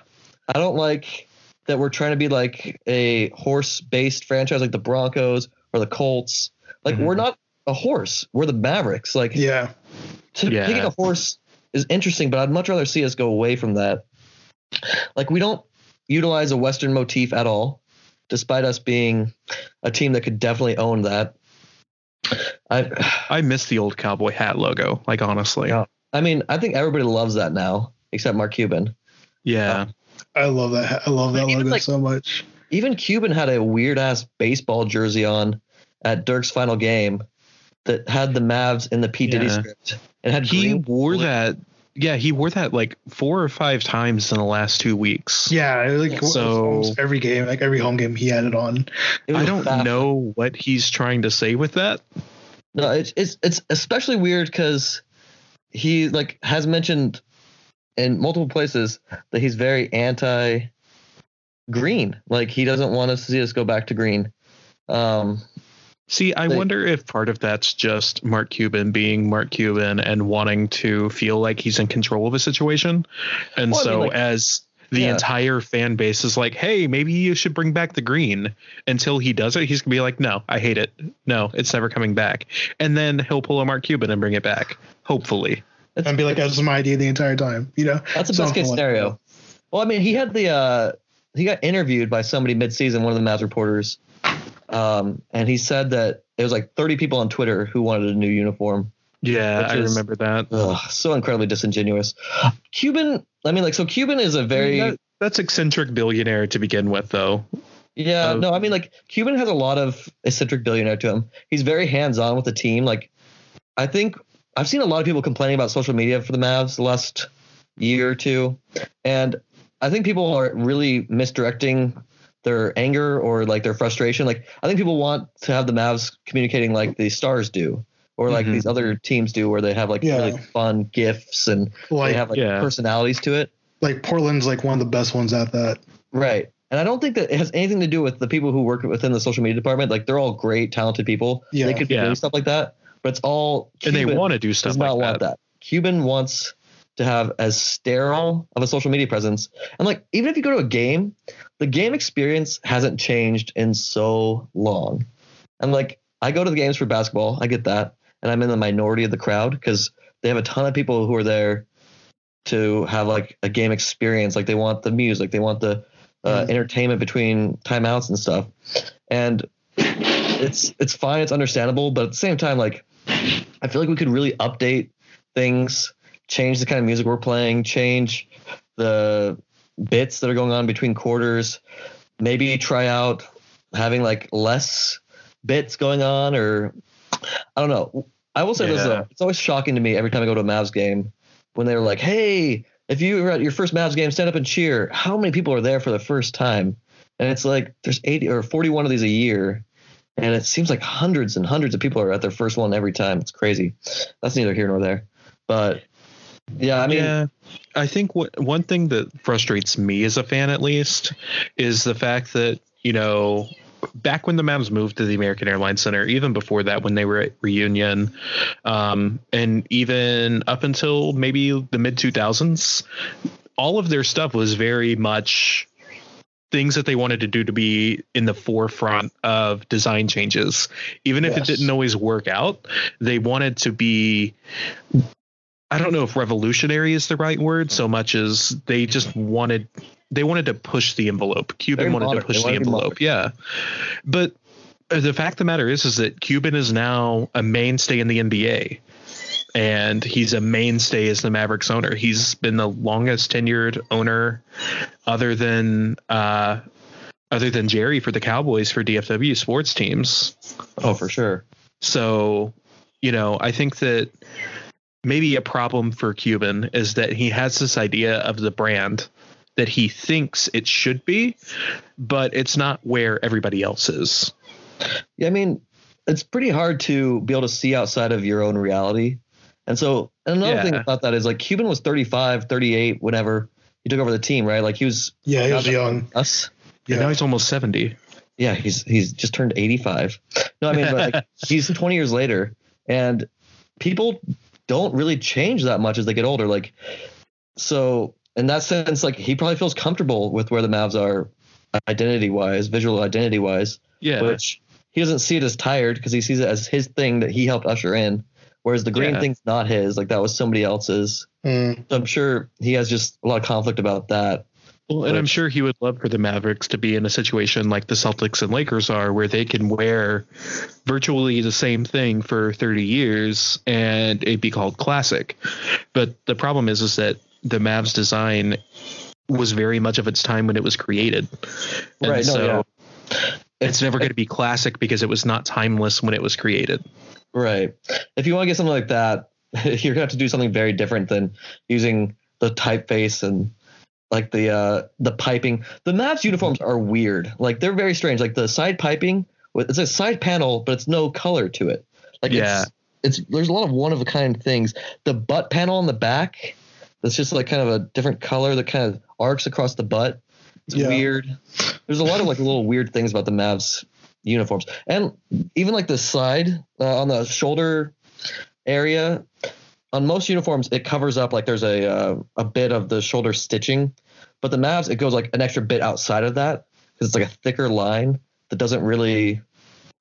I don't like that we're trying to be like a horse based franchise like the Broncos or the Colts. Like, Mhm. we're not a horse. We're the Mavericks. Like, Yeah. to Yeah. picking a horse is interesting, but I'd much rather see us go away from that. Like we don't utilize a Western motif at all, despite us being a team that could definitely own that. I, I miss the old cowboy hat logo. Like honestly, Yeah. I mean, I think everybody loves that now, except Mark Cuban. yeah. Uh, I love that. I love that logo like- so much. Even Cuban had a weird ass baseball jersey on at Dirk's final game that had the Mavs in the P Diddy Yeah. script and had he green wore blue- that. Yeah, he wore that like four or five times in the last two weeks. Yeah, like So- almost every game, like every home game, he had it on. It I don't baffling. know what he's trying to say with that. No, it's it's it's especially weird because he like has mentioned in multiple places that he's very anti green. Like he doesn't want us to see us go back to green. Um, See, I They- wonder if part of that's just Mark Cuban being Mark Cuban and wanting to feel like he's in control of a situation. And Well, I mean, so like- as the Yeah. entire fan base is like, hey, maybe you should bring back the green until he does it, he's gonna be like, no, I hate it. No, it's never coming back. And then he'll pull a Mark Cuban and bring it back. Hopefully. it's, And be like, that was my idea the entire time. You know, that's a best something case scenario. Well, I mean, he had the uh, he got interviewed by somebody mid-season, one of the Mavs reporters, um, and he said that it was like 30 people on Twitter who wanted a new uniform. Yeah, I is- remember that. Ugh, so incredibly disingenuous. Cuban, I mean, like, so Cuban is a very That- that's eccentric billionaire to begin with, though. Yeah, of- no, I mean like Cuban has a lot of eccentric billionaire to him. He's very hands on with the team. Like I think I've seen a lot of people complaining about social media for the Mavs the last year or two. And I think people are really misdirecting their anger or like their frustration. Like I think people want to have the Mavs communicating like the stars do. Or like Mhm. these other teams do, where they have like Yeah. really fun gifts and like they have like yeah. personalities to it. like Portland's like one of the best ones at that. Right. And I don't think that it has anything to do with the people who work within the social media department. Like they're all great, talented people. Yeah. They could be Yeah. doing stuff like that, but it's all and they want to do stuff does like not that. want that. Cuban wants to have as sterile of a social media presence. And like even if you go to a game, the game experience hasn't changed in so long. And like I go to the games for basketball, I get that, and I'm in the minority of the crowd because they have a ton of people who are there to have like a game experience. Like they want the music, they want the uh, Mhm. entertainment between timeouts and stuff. And it's it's fine, it's understandable, but at the same time, like I feel like we could really update things, change the kind of music we're playing, change the bits that are going on between quarters, maybe try out having like less bits going on or I don't know. I will say this though, it's always shocking to me every time I go to a Mavs game when they're like, "Hey, if you were at your first Mavs game, stand up and cheer." How many people are there for the first time? And it's like there's 80 or 41 of these a year, and it seems like hundreds and hundreds of people are at their first one every time. It's crazy. That's neither here nor there. But Yeah, I mean, yeah, I think what one thing that frustrates me as a fan, at least, is the fact that you know back when the Mavs moved to the American Airlines Center, even before that, when they were at Reunion, um, and even up until maybe the mid 2000s, all of their stuff was very much things that they wanted to do to be in the forefront of design changes. Even if Yes. it didn't always work out, they wanted to be. I don't know if revolutionary is the right word so much as they just wanted they wanted to push the envelope. Cuban Very wanted modern. to push the wanted to be envelope. Yeah. But uh, the fact of the matter is is that Cuban is now a mainstay in the NBA. And he's a mainstay as the Mavericks owner. He's been the longest tenured owner other than uh other than Jerry for the Cowboys for DFW sports teams. oh, for sure. So, you know, I think that maybe a problem for Cuban is that he has this idea of the brand that he thinks it should be, but it's not where everybody else is. Yeah, I mean, it's pretty hard to be able to see outside of your own reality. And so and another Yeah. thing about that is like Cuban was 35, 38, whenever he took over the team, right? Like he was Yeah, he was young. us. And now he's almost 70. Yeah, he's he's just turned 85. No, I mean, but like, he's 20 years later, and people don't really change that much as they get older. Like, so in that sense, like he probably feels comfortable with where the Mavs are, identity wise, visual identity wise, Yeah. which he doesn't see it as tired because he sees it as his thing that he helped usher in. Whereas the green Yeah. thing's not his, like that was somebody else's. Mm. So I'm sure he has just a lot of conflict about that. Well, and I'm sure he would love for the Mavericks to be in a situation like the Celtics and Lakers are, where they can wear virtually the same thing for 30 years and it'd be called classic. But the problem is, is that the Mavs design was very much of its time when it was created. And Right, no, so yeah. it's never going to be classic because it was not timeless when it was created. Right. If you want to get something like that, you're gonna have to do something very different than using the typeface and like the uh the piping. The Mavs uniforms are weird. Like they're very strange. Like the side piping, it's a side panel, but it's no color to it. Like Yeah. it's, it's there's a lot of one of a kind things. The butt panel on the back, that's just like kind of a different color that kind of arcs across the butt. It's Yeah. weird. There's a lot of like little weird things about the Mavs uniforms, and even like the side uh, on the shoulder area. On most uniforms, it covers up like there's a uh, a bit of the shoulder stitching, but the Mavs it goes like an extra bit outside of that because it's like a thicker line that doesn't really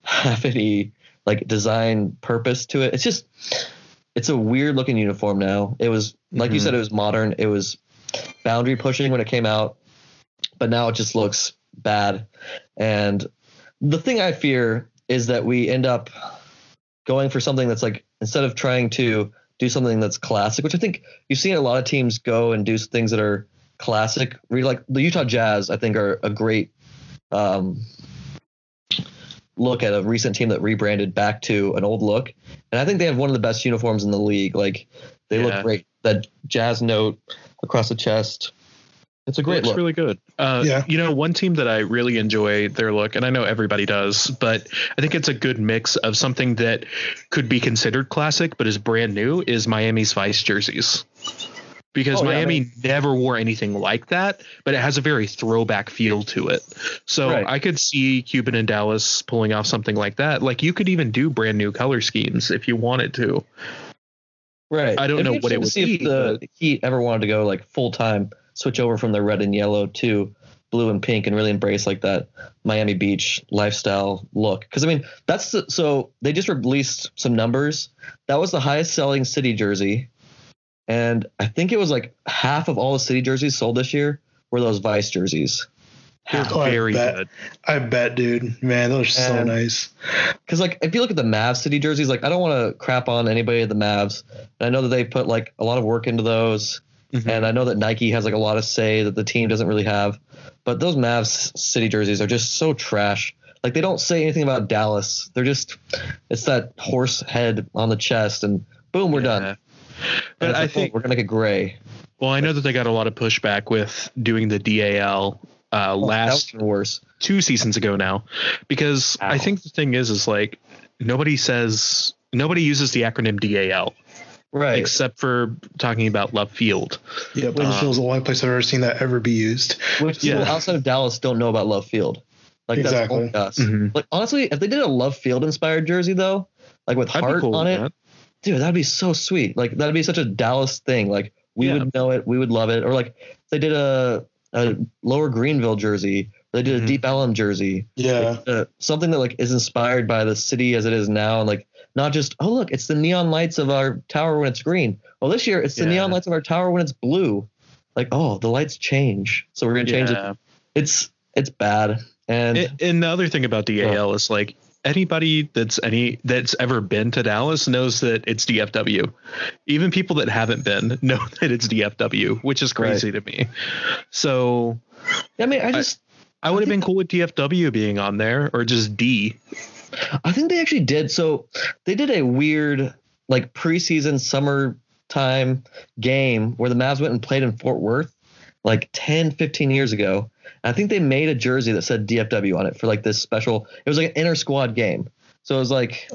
have any like design purpose to it. It's just it's a weird looking uniform now. It was like you Mhm. said, it was modern. It was boundary pushing when it came out, but now it just looks bad. And the thing I fear is that we end up going for something that's like instead of trying to do something that's classic, which I think you've seen a lot of teams go and do things that are classic. Like the Utah Jazz, I think are a great um, look at a recent team that rebranded back to an old look. And I think they have one of the best uniforms in the league. Like they Yeah. look great. That jazz note across the chest. It's a great looks look. really good. Uh, Yeah. You know, one team that I really enjoy their look, and I know everybody does, but I think it's a good mix of something that could be considered classic but is brand new is Miami's Vice jerseys. Because Oh, yeah, I Miami never wore anything like that, but it has a very throwback feel to it. So Right. I could see Cuban and Dallas pulling off something like that. Like you could even do brand new color schemes if you wanted to. Right. I don't It'd know what it would see be, if the Heat ever wanted to go like full time, switch over from the red and yellow to blue and pink, and really embrace like that Miami Beach lifestyle look. Because I mean, that's the, so they just released some numbers. That was the highest selling city jersey, and I think it was like half of all the city jerseys sold this year were those Vice jerseys. They're Oh, I very bet. good. I bet, dude. Man, those are so nice. Because like if you look at the Mavs city jerseys, like I don't want to crap on anybody at the Mavs. And I know that they put like a lot of work into those. Mhm. And I know that Nike has like a lot of say that the team doesn't really have. But those Mavs city jerseys are just so trash. Like they don't say anything about Dallas. They're just it's that horse head on the chest and boom, we're Yeah. done. But I oh, think we're gonna get gray. Well, I know that they got a lot of pushback with doing the DAL uh, Oh, last worse. two seasons ago now, because I think the thing is, is like nobody says nobody uses the acronym DAL. Right. except for talking about Love Field. Yeah, but Uh, it was the only place I've ever seen that ever be used. Which people outside of Dallas don't know about Love Field. Like Exactly. that's only us. Mhm. Like honestly, if they did a Love Field inspired jersey though, like with I'd heart cool on it, that. dude, that'd be so sweet. Like that'd be such a Dallas thing. Like we Yeah. would know it, we would love it. Or like if they did a a lower Greenville jersey, they did a Mhm. Deep Ellum jersey, Yeah. uh, something that like is inspired by the city as it is now, and like not just oh look, it's the neon lights of our tower when it's green. Well, this year it's the Yeah. neon lights of our tower when it's blue. Like oh, the lights change, so we're gonna change it. It's it's bad, and And, and the other thing about DAL is like anybody that's any that's ever been to Dallas knows that it's DFW. Even people that haven't been know that it's DFW, which is crazy to me. So I mean, I just I would have been cool with DFW being on there or just D. I think they actually did. So they did a weird like preseason summertime game where the Mavs went and played in Fort Worth like 10, 15 years ago. And I think they made a jersey that said DFW on it for like this special. It was like an inter squad game. So it was like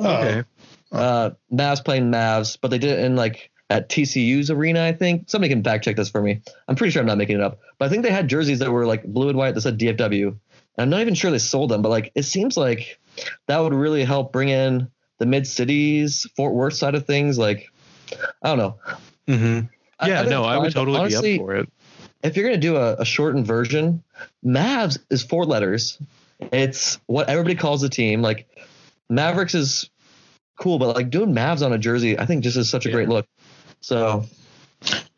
Oh, uh, Mavs playing Mavs, but they did it in like at TCU's arena, I think. Somebody can fact check this for me. I'm pretty sure I'm not making it up. But I think they had jerseys that were like blue and white that said DFW. And I'm not even sure they sold them, but like it seems like that would really help bring in the mid cities, Fort Worth side of things. Like, I don't know. Mm-hmm. I- Yeah, no, I would totally honestly, be up for it. if you're gonna do a, a shortened version, Mavs is four letters. It's what everybody calls the team. Like Mavericks is cool, but like doing Mavs on a jersey, I think just is such a Yeah. great look. So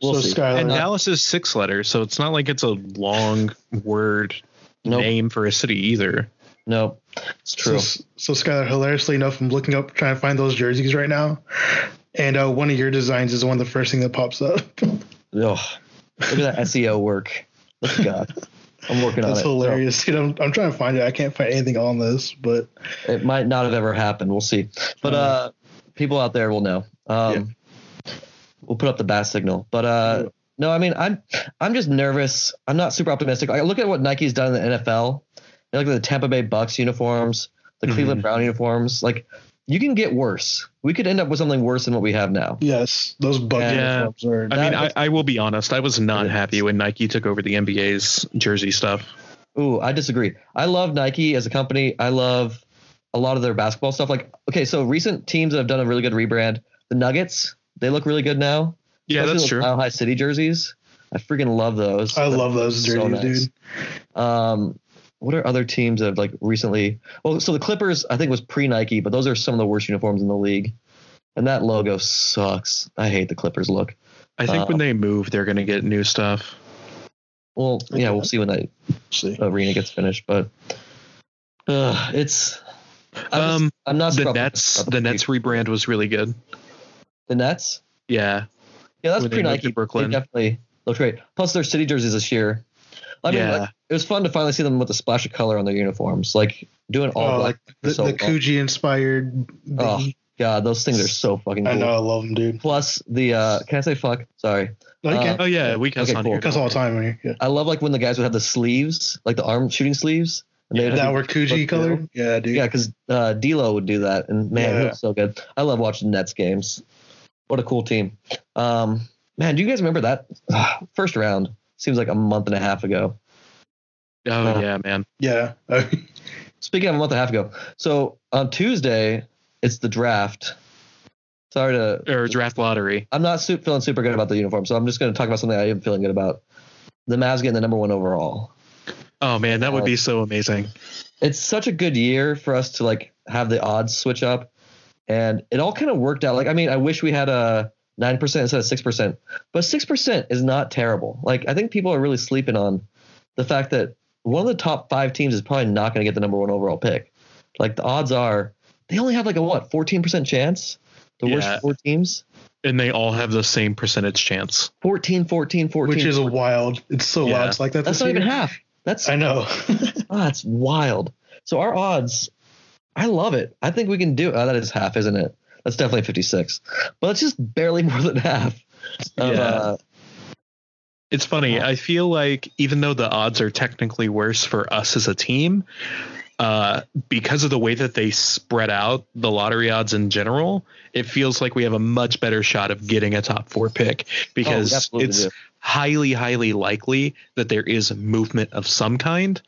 we'll so see. Skylar, And Dallas is six letters, so it's not like it's a long word Nope. name for a city either. No, it's true. So, so Skylar, hilariously enough, I'm looking up trying to find those jerseys right now, and uh, one of your designs is one of the first thing that pops up. Ugh. Look at that SEO work. Look at God. I'm working on That's it. so hilarious. Dude, I'm, I'm trying to find it. I can't find anything on this, but it might not have ever happened. We'll see. But uh, people out there will know. Um, We'll put up the bat signal. But uh, no, I mean, I'm I'm just nervous. I'm not super optimistic. I look at what Nike's done in the NFL. I look at the Tampa Bay Bucs uniforms, the Mhm. Cleveland Brown uniforms. Like, you can get worse. We could end up with something worse than what we have now. yes, those bug Yeah. uniforms are. I mean, That I, I will be honest. I was not happy when Nike took over the NBA's jersey stuff. Ooh, I disagree. I love Nike as a company. I love a lot of their basketball stuff. Like, okay, so recent teams that have done a really good rebrand, the Nuggets, they look really good now. Yeah, Especially that's true. Mile High City jerseys. I freaking love those. I love those So jerseys, nice. dude. Um, what are other teams that have like recently? Well, so the Clippers, I think, was pre Nike, but those are some of the worst uniforms in the league. And that logo sucks. I hate the Clippers look. I think uh, when they move, they're going to get new stuff. Well, yeah, we'll see when that See. arena gets finished. But uh, it's. I'm, just- Um, I'm not the Nets, the Nets future. rebrand was really good. The Nets. Yeah, Yeah, that's when they pre moved Nike. to Brooklyn. They definitely look great. Plus, their city jerseys this year. I mean, Yeah. like, it was fun to finally see them with a splash of color on their uniforms, like doing all Oh, black. The, so the well. Coogi inspired. Oh, biggie. God, those things are so fucking I know, I love them, dude. Plus the uh, can I say fuck? Sorry. No, Uh. Oh yeah, we cuss Okay, on cool. here. Cuss all the time. Right? Yeah. I love like when the guys would have the sleeves, like the arm shooting sleeves. And they That were Coogi look color. cool. Yeah, dude. Yeah, because uh, D'Lo would do that, and man, he Yeah. was so good. I love watching Nets games. What a cool team. Um, man, do you guys remember that first round? Seems like a month and a half ago. Oh Uh, yeah, man. Yeah. Speaking of a month and a half ago, so on Tuesday it's the draft. Sorry to Or draft lottery. I'm not su- feeling super good about the uniform, so I'm just going to talk about something I am feeling good about. The Mavs getting the number one overall. Oh man, that would be so amazing. It's such a good year for us to like have the odds switch up, and it all kind of worked out. Like, I mean, I wish we had a nine percent instead of six percent, but six percent is not terrible. Like, I think people are really sleeping on the fact that one of the top five teams is probably not going to get the number one overall pick. Like, the odds are they only have like a what 14 percent chance. The Yeah. worst four teams. And they all have the same percentage chance. 14, 14, 14. Which is a wild. It's so Yeah. wild. It's like that. That's this not even half. That's I know. oh, that's wild. So our odds, I love it. I think we can do. Oh, that is half, isn't it? That's definitely 56, but it's just barely more than half. Of, Yeah. uh, It's funny. I feel like even though the odds are technically worse for us as a team, uh, because of the way that they spread out the lottery odds in general, it feels like we have a much better shot of getting a top four pick because absolutely it's do. highly, highly likely that there is movement of some kind.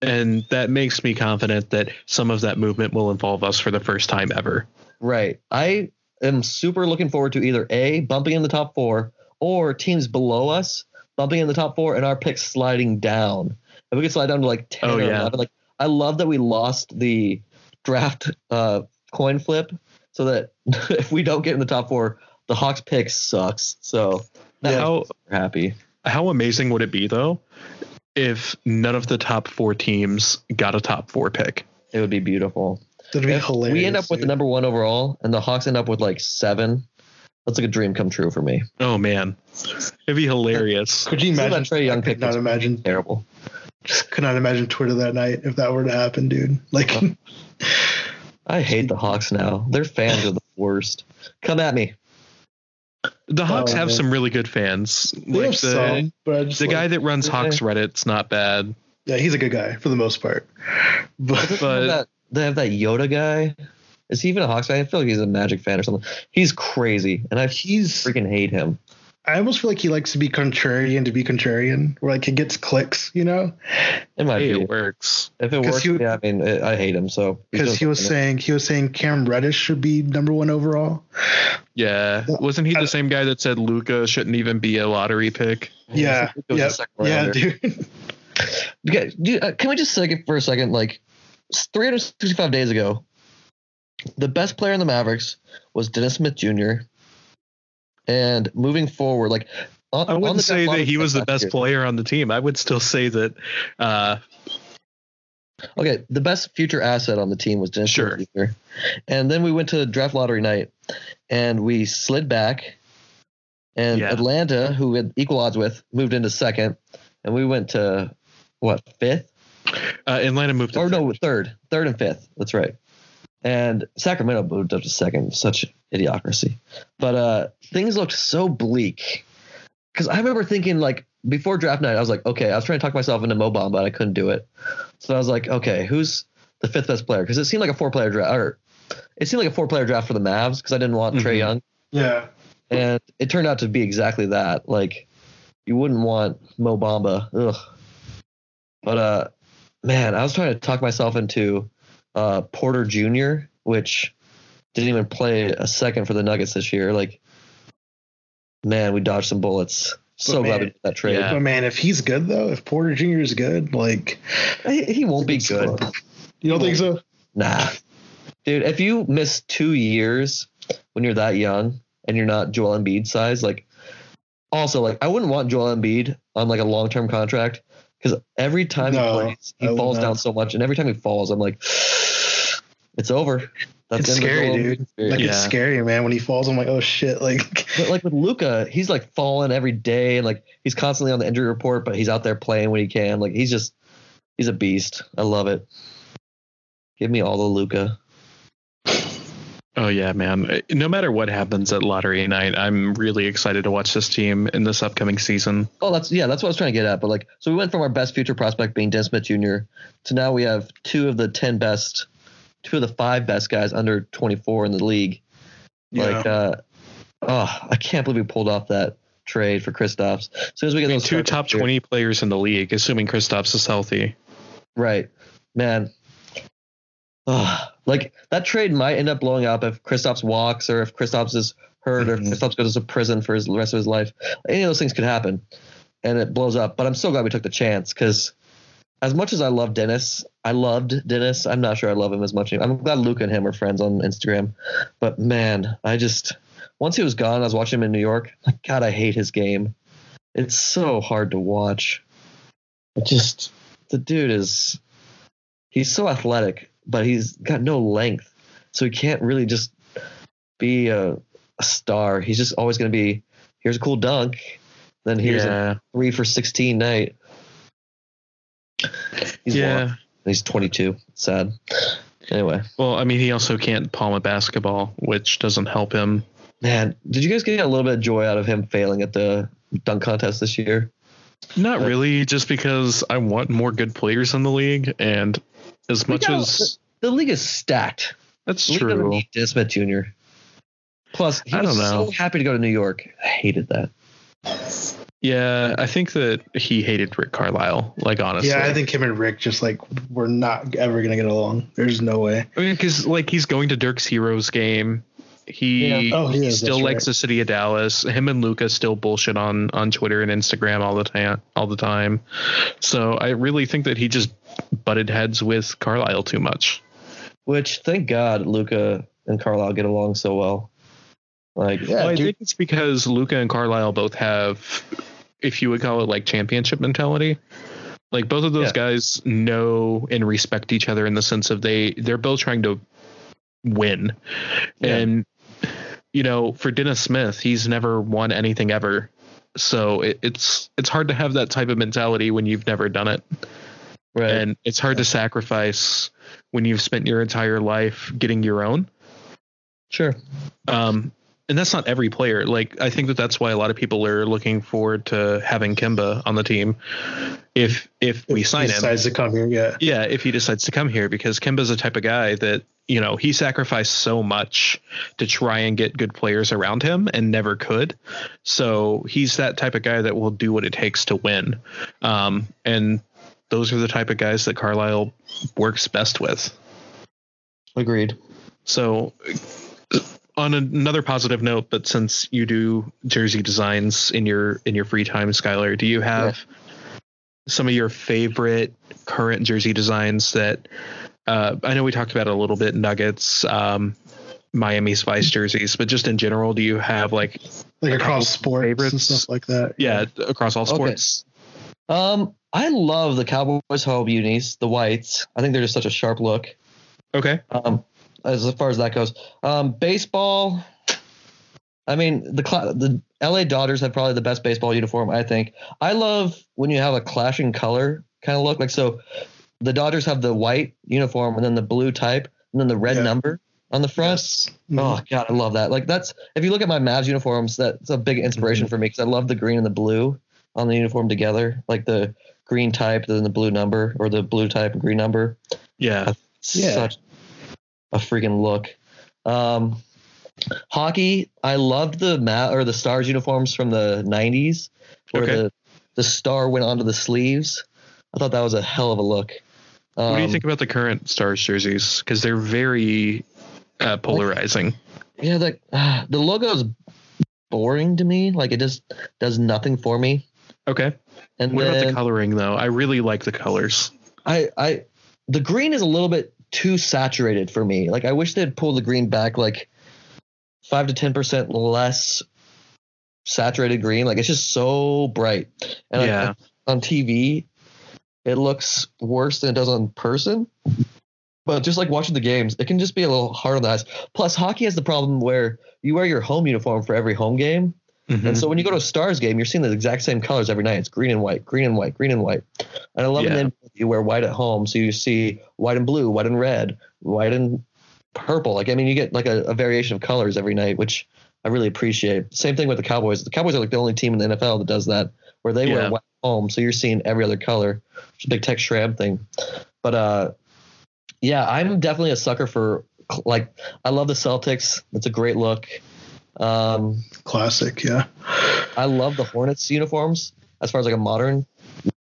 And that makes me confident that some of that movement will involve us for the first time ever. Right. I am super looking forward to either A, bumping in the top four, or teams below us bumping in the top four and our picks sliding down. If we could slide down to like 10 Oh, or yeah. 11, like I love that we lost the draft uh, coin flip so that if we don't get in the top four, the Hawks pick sucks. So that Yeah. makes me happy. How amazing would it be though if none of the top four teams got a top four pick? It would be beautiful. That'd be If hilarious. we end up with the number one overall and the Hawks end up with like seven, that's like a dream come true for me. Oh man, it'd be hilarious. Could you imagine? that Trae Young pick could not imagine. Terrible. Just could not imagine Twitter that night if that were to happen, dude. Like, I hate the Hawks now. Their fans are the worst. Come at me. The Hawks Oh, have man. some really good fans. they Like have the some, but the like, guy that runs Yeah. Hawks Reddit's not bad. yeah, he's a good guy for the most part. But But they have that Yoda guy. Is he even a Hawks fan? I feel like he's a Magic fan or something. He's crazy, and I he's freaking hate him. I almost feel like he likes to be contrarian to be contrarian, where like he gets clicks, you know? It might hey, be. it works. If it works, he yeah. I mean, I I hate him. So Because he was something. saying he was saying Cam Reddish should be number one overall. Yeah, wasn't he I- the same guy that said Luka shouldn't even be a lottery pick? Yeah, It was a yeah, yeah, dude. Okay, dude, uh, can we just take it for a second? Like, 365 days ago, the best player in the Mavericks was Dennis Smith Jr. And moving forward, like, on, I wouldn't say that he was the best year- player on the team. I would still say that. Uh, Okay, the best future asset on the team was Dennis Sure. Smith Jr. And then we went to draft lottery night, and we slid back, and Yeah. Atlanta, who we had equal odds with, moved into second, and we went to what fifth? uh, Atlanta moved. To or no, third, third and fifth. That's right. And Sacramento moved up to second. Such idiocracy. But uh, things looked so bleak. Because I remember thinking, like, before draft night, I was like, okay, I was trying to talk myself into Mobom, but I couldn't do it. So I was like, okay, who's the fifth best player? Because it seemed like a four player draft. Or it seemed like a four player draft for the Mavs because I didn't want Trey Mhm. Young. Yeah. And it turned out to be exactly that. Like, you wouldn't want Mo Bamba. Ugh. But uh, man, I was trying to talk myself into uh Porter Jr., which didn't even play a second for the Nuggets this year. Like, man, we dodged some bullets. So But glad man, we did that trade. yeah. But man, if he's good though, if Porter Jr. is good, like He, he won't be good. You don't think so? Nah. Dude, if you miss two years when you're that young and you're not Joel Embiid size, like also like I wouldn't want Joel Embiid on like a long term contract because every time No, he plays, he would falls down so much, and every time he falls, I'm like, it's over. It's the end of scary, dude. Embiid's. Like Yeah. it's scary, man. When he falls, I'm like, oh shit, like But like with Luka, he's like falling every day, and like he's constantly on the injury report, but he's out there playing when he can. Like he's just he's a beast. I love it. Give me all the Luka. Oh yeah, man. No matter what happens at lottery night, I'm really excited to watch this team in this upcoming season. Oh, that's yeah, that's what I was trying to get at. But like, so we went from our best future prospect being Dan Smith Jr. to now we have two of the ten best, two of the five best guys under 24 in the league. Like, uh, oh, I can't believe we pulled off that trade for Kristaps. As soon as we get those Two top this year- 20 players in the league, assuming Kristaps is healthy. right, man. Oh, like that trade might end up blowing up if Kristaps walks or if Kristaps is hurt or if Mm-hmm. Mhm. Kristaps goes to prison for his, the rest of his life. Any of those things could happen, and it blows up. But I'm so glad we took the chance because, as much as I love Dennis, I loved Dennis. I'm not sure I love him as much. anymore. I'm glad Luke and him are friends on Instagram, but man, I just once he was gone, I was watching him in New York. Like God, I hate his game. It's so hard to watch. It just the dude is he's so athletic, but he's got no length, so he can't really just be a, a star. He's just always going to be here's a cool dunk, then here's a three for 16 night. He's yeah. long. He's 22. Sad. Anyway, Well, I mean, he also can't palm a basketball, which doesn't help him. man, did you guys get a little bit of joy out of him failing at the dunk contest this year? Not really, just because I want more good players in the league, and As We much got- as The league is stacked. that's The league doesn't true. need Dan Smith Jr. Plus, he I was don't know. so happy to go to New York. I hated that. Yeah, I think that he hated Rick Carlisle. Like honestly, Yeah, I think him and Rick just like we're not ever gonna get along. There's no way. I mean, because like he's going to Dirk's Heroes game. He, Yeah. Oh, he he is, still likes right. the city of Dallas. Him and Luka still bullshit on on Twitter and Instagram all the time. All the time. So I really think that he just butted heads with Carlisle too much. Which, thank God, Luka and Carlisle get along so well. Like, yeah, well, I think it's because Luka and Carlisle both have, if you would call it like championship mentality. Like both of those Yeah. guys know and respect each other in the sense of they they're both trying to win, Yeah. and you know for Dennis Smith he's never won anything ever, so it, it's it's hard to have that type of mentality when you've never done it, right. and it's hard to sacrifice when you've spent your entire life getting your own. sure. Um, and that's not every player. Like I think that that's why a lot of people are looking forward to having Kemba on the team. If if we If sign he him, decides to come here, yeah. yeah, if he decides to come here, because Kemba's the type of guy that you know he sacrificed so much to try and get good players around him and never could. So he's that type of guy that will do what it takes to win. Um, and those are the type of guys that Carlisle works best with. Agreed. So, on another positive note, but since you do jersey designs in your in your free time, Skylar, do you have some of your favorite current jersey designs that uh, I know we talked about it a little bit? Nuggets, um, Miami's Vice jerseys, but just in general, do you have like Like across sports and stuff like that. yeah across all Okay. sports? Um, I love the Cowboys home unis, the whites. I think they're just such a sharp look. Okay, Um, as far as that goes, um, baseball. I mean, the cla the LA Dodgers have probably the best baseball uniform. I think. I love when you have a clashing color kind of look. Like so, the Dodgers have the white uniform and then the blue type and then the red Yeah. number on the front. Yes. Oh god, I love that. Like that's if you look at my Mavs uniforms, that's a big inspiration for me because I love the green and the blue on the uniform together. Like the green type, then the blue number, or the blue type and green number. yeah, Yeah. Such a freaking look. Um, hockey, I loved the Ma- or the Stars uniforms from the '90s, where Okay. the the star went onto the sleeves. I thought that was a hell of a look. Um, what do you think about the current Stars jerseys? Because they're very uh, polarizing. Yeah, the uh, the logo's boring to me. Like it just does nothing for me. Okay. And What about the coloring though? I really like the colors. I I the green is a little bit too saturated for me. Like I wish they'd pull the green back like five to ten percent less saturated green. Like it's just so bright. And I- yeah. on TV, it looks worse than it does on person. But just like watching the games, it can just be a little hard on the eyes. Plus, hockey has the problem where you wear your home uniform for every home game. Mhm. And so when you go to a Stars game, you're seeing the exact same colors every night. It's green and white, green and white, green and white. And I love it Yeah. you wear white at home. So you see white and blue, white and red, white and purple. Like, I mean, you get like a, a variation of colors every night, which I really appreciate. Same thing with the Cowboys. The Cowboys are like the only team in the NFL that does that, where they Yeah. wear white home. So you're seeing every other color. It's a big Tex Schramm thing. But uh, yeah, I'm definitely a sucker for like, I love the Celtics. It's a great look. Um, Classic, yeah. I love the Hornets uniforms as far as like a modern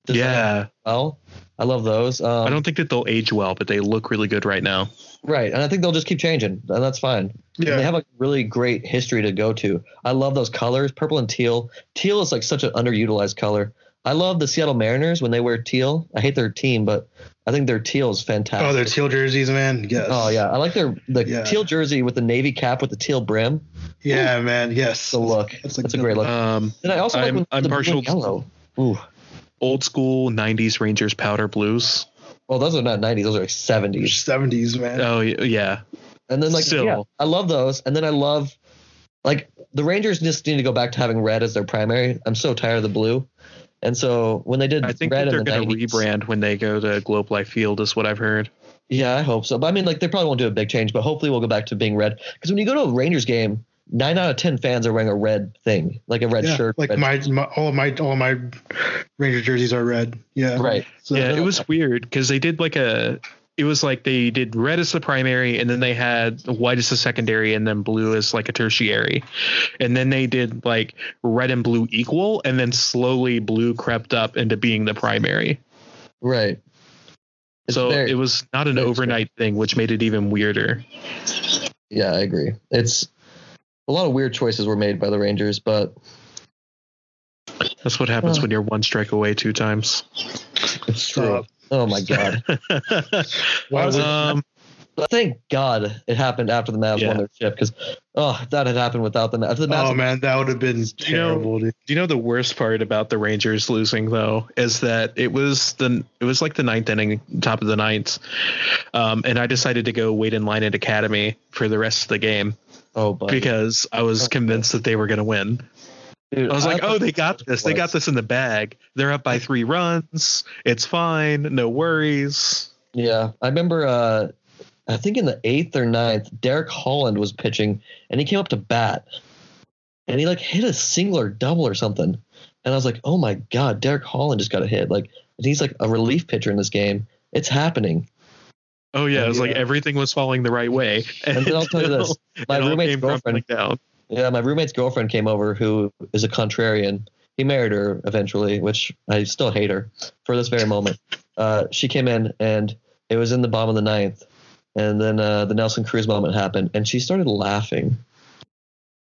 design yeah. well. I love those. Um, I don't think that they'll age well, but they look really good right now. right, and I think they'll just keep changing, and that's fine. And Yeah. they have a really great history to go to. I love those colors, purple and teal. Teal is like such an underutilized color. I love the Seattle Mariners when they wear teal. I hate their team, but I think their teal is fantastic. Oh, their teal jerseys, man. Yes. Oh yeah, I like their the Yeah. teal jersey with the navy cap with the teal brim. Yeah, man. Yes. The look, That's that's a a, great look. Um, and I also like I'm- when I'm the blue partial and to- yellow. Ooh, old school 90s Rangers powder blues. well, those are not '90s; those are like '70s. Seventies, man. Oh, yeah. And then like Still. yeah, I love those. And then I love like the Rangers just need to go back to having red as their primary. I'm so tired of the blue. And so when they did I think red that they're the going to rebrand when they go to Globe Life Field, is what I've heard. Yeah, I hope so. But I mean, like they probably won't do a big change, but hopefully we'll go back to being red. Because when you go to a Rangers game, nine out of ten fans are wearing a red thing, like a red Yeah, shirt. like red- my, my all of my all of my Ranger jerseys are red. Yeah. right. So yeah, it was weird because they did like a it was like they did red as the primary and then they had white as the secondary and then blue as like a tertiary and then they did like red and blue equal and then slowly blue crept up into being the primary Right. It's so very- it was not an very overnight thing which made it even weirder Yeah, I agree. It's a lot of weird choices were made by the Rangers, but that's what happens Oh. when you're one strike away two times it's true. Uh, Oh my god! Why was um, But thank God it happened after the Mavs Yeah. won their chip because oh, that had happened without the Mavs. The Mavs Oh man, that would have been know- terrible, dude. Do you know the worst part about the Rangers losing though is that it was the it was like the ninth inning, top of the ninth, um, and I decided to go wait in line at Academy for the rest of the game oh, but because I was convinced that they were going to win. Dude, I was like, oh, they got this. They got this in the bag. They're up by three runs. It's fine. No worries. Yeah, I remember. uh I think in the eighth or ninth, Derek Holland was pitching, and he came up to bat, and he like hit a single or double or something, and I was like, oh my god, Derek Holland just got a hit. Like, and he's like a relief pitcher in this game. It's happening. Oh yeah, it was like everything was falling the right way. And then I'll tell you this: my roommate's girlfriend down. Yeah, my roommate's girlfriend came over who is a contrarian. He married her eventually, which I still hate her for this very moment. Uh, she came in and it was in the bottom of the ninth. And then uh, the Nelson Cruz moment happened and she started laughing.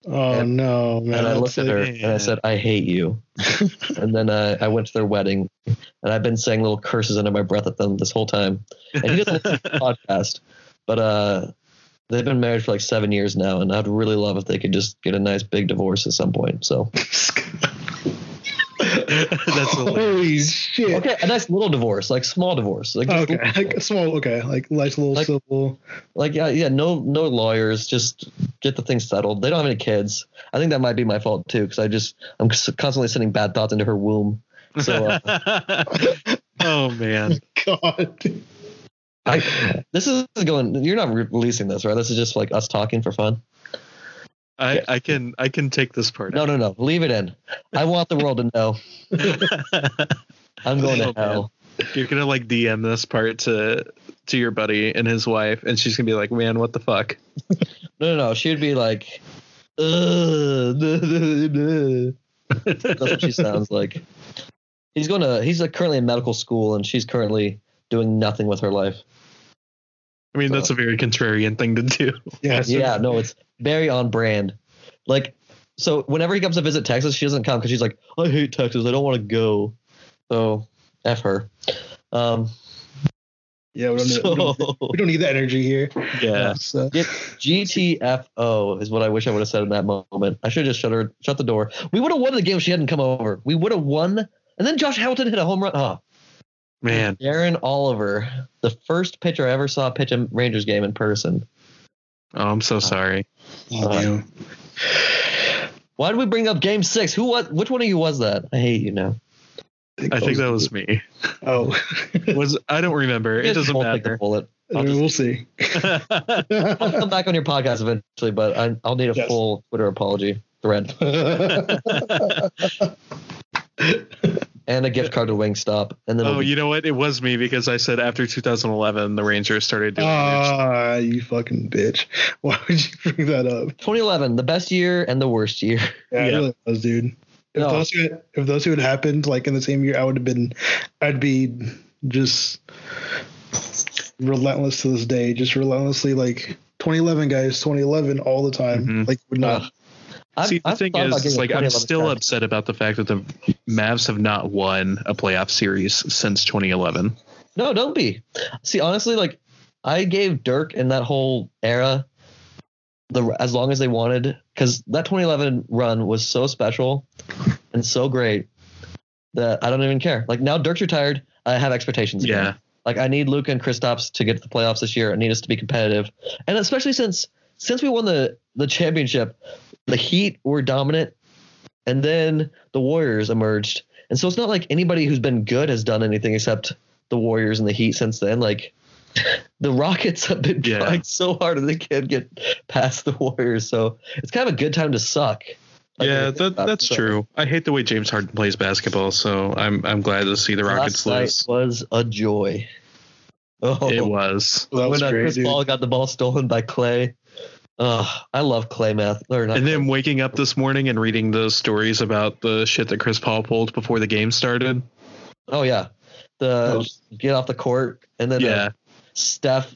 Oh And- no, man. and I looked at her and I said, I hate you. and then uh, I went to their wedding and I've been saying little curses under my breath at them this whole time. And he doesn't listen to the podcast, but uh, they've been married for like seven years now. And I'd really love if they could just get a nice big divorce at some point. So. That's hilarious. Holy shit. Okay, a nice little divorce, like small divorce, like just, Okay, like a small. Okay, like nice little Like- civil. like yeah, yeah, no, no lawyers, just get the thing settled. They don't have any kids. I think that might be my fault too, because I just I'm constantly sending bad thoughts into her womb. So uh, oh man. God. I, this is going. You're not releasing this, right? This is just like us talking for fun. I, Yeah. I can I can take this part. No, no, no. Leave it in. I want the world to know. I'm going to Oh, man. hell. You're gonna like DM this part to to your buddy and his wife, and she's gonna be like, "Man, what the fuck?" No, no, no. She would be like, Ugh, that's what she sounds like. He's going to. He's like currently in medical school, and she's currently doing nothing with her life. I mean, that's a very contrarian thing to do. Yeah. Yeah, no, it's very on brand. Like, so whenever he comes to visit Texas, she doesn't come because she's like, I hate Texas. I don't want to go. So, f her. Um, Yeah. We don't, need, we, don't, we don't need that energy here. Yeah. So, get GTFO is what I wish I would have said in that moment. I should have just shut her, shut the door. We would have won the game if she hadn't come over. We would have won. And then Josh Hamilton hit a home run. Oh, Man, Darren Oliver, the first pitcher I ever saw pitch a Rangers game in person. oh, I'm so uh, sorry. Uh, oh, man. Why did we bring up Game Six? Who was? Which one of you was that? I hate you now. I think that was me. Oh. Was I don't remember. It doesn't both take the matter. bullet. I mean, we'll see. I'll come back on your podcast eventually, but I, I'll need a Yes. full Twitter apology thread and a gift card to Wingstop. And then oh, be- you know what? It was me because I said after 2011 the Rangers started doing. it. Ah, you fucking bitch. Why would you bring that up? 2011, the best year and the worst year. Yeah, it Yeah. really was, dude. If No. those two, if those two had happened like in the same year, I would have been, I'd be just relentless to this day, just relentlessly like 2011 guys, 2011 all the time. Mhm. Like would not. I've, See, the I've thing is, a like, I'm still upset about the fact that the Mavs have not won a playoff series since 2011. No, don't be. See, honestly, like I gave Dirk in that whole era the as long as they wanted because that 2011 run was so special and so great that I don't even care. Like now Dirk's retired, I have expectations. again. Yeah, Like I need Luka and Kristaps to get to the playoffs this year. I need us to be competitive, and especially since since we won the the championship, the Heat were dominant, and then the Warriors emerged, and so it's not like anybody who's been good has done anything except the Warriors and the Heat since then. Like the Rockets have been Yeah. trying so hard and they can't get past the Warriors, so it's kind of a good time to suck. Like, yeah, when you think that, that's it. So true. I hate the way James Harden plays basketball, so I'm I'm glad to see the Rockets Last night lose. was a joy. Oh, It was. That was when uh, great, Chris. Paul got the ball stolen by Klay. Oh, I love Klay math. Or not And Klay. then waking up this morning and reading the stories about the shit that Chris Paul pulled before the game started. oh yeah, the Oh. get off the court and then uh, Yeah, Steph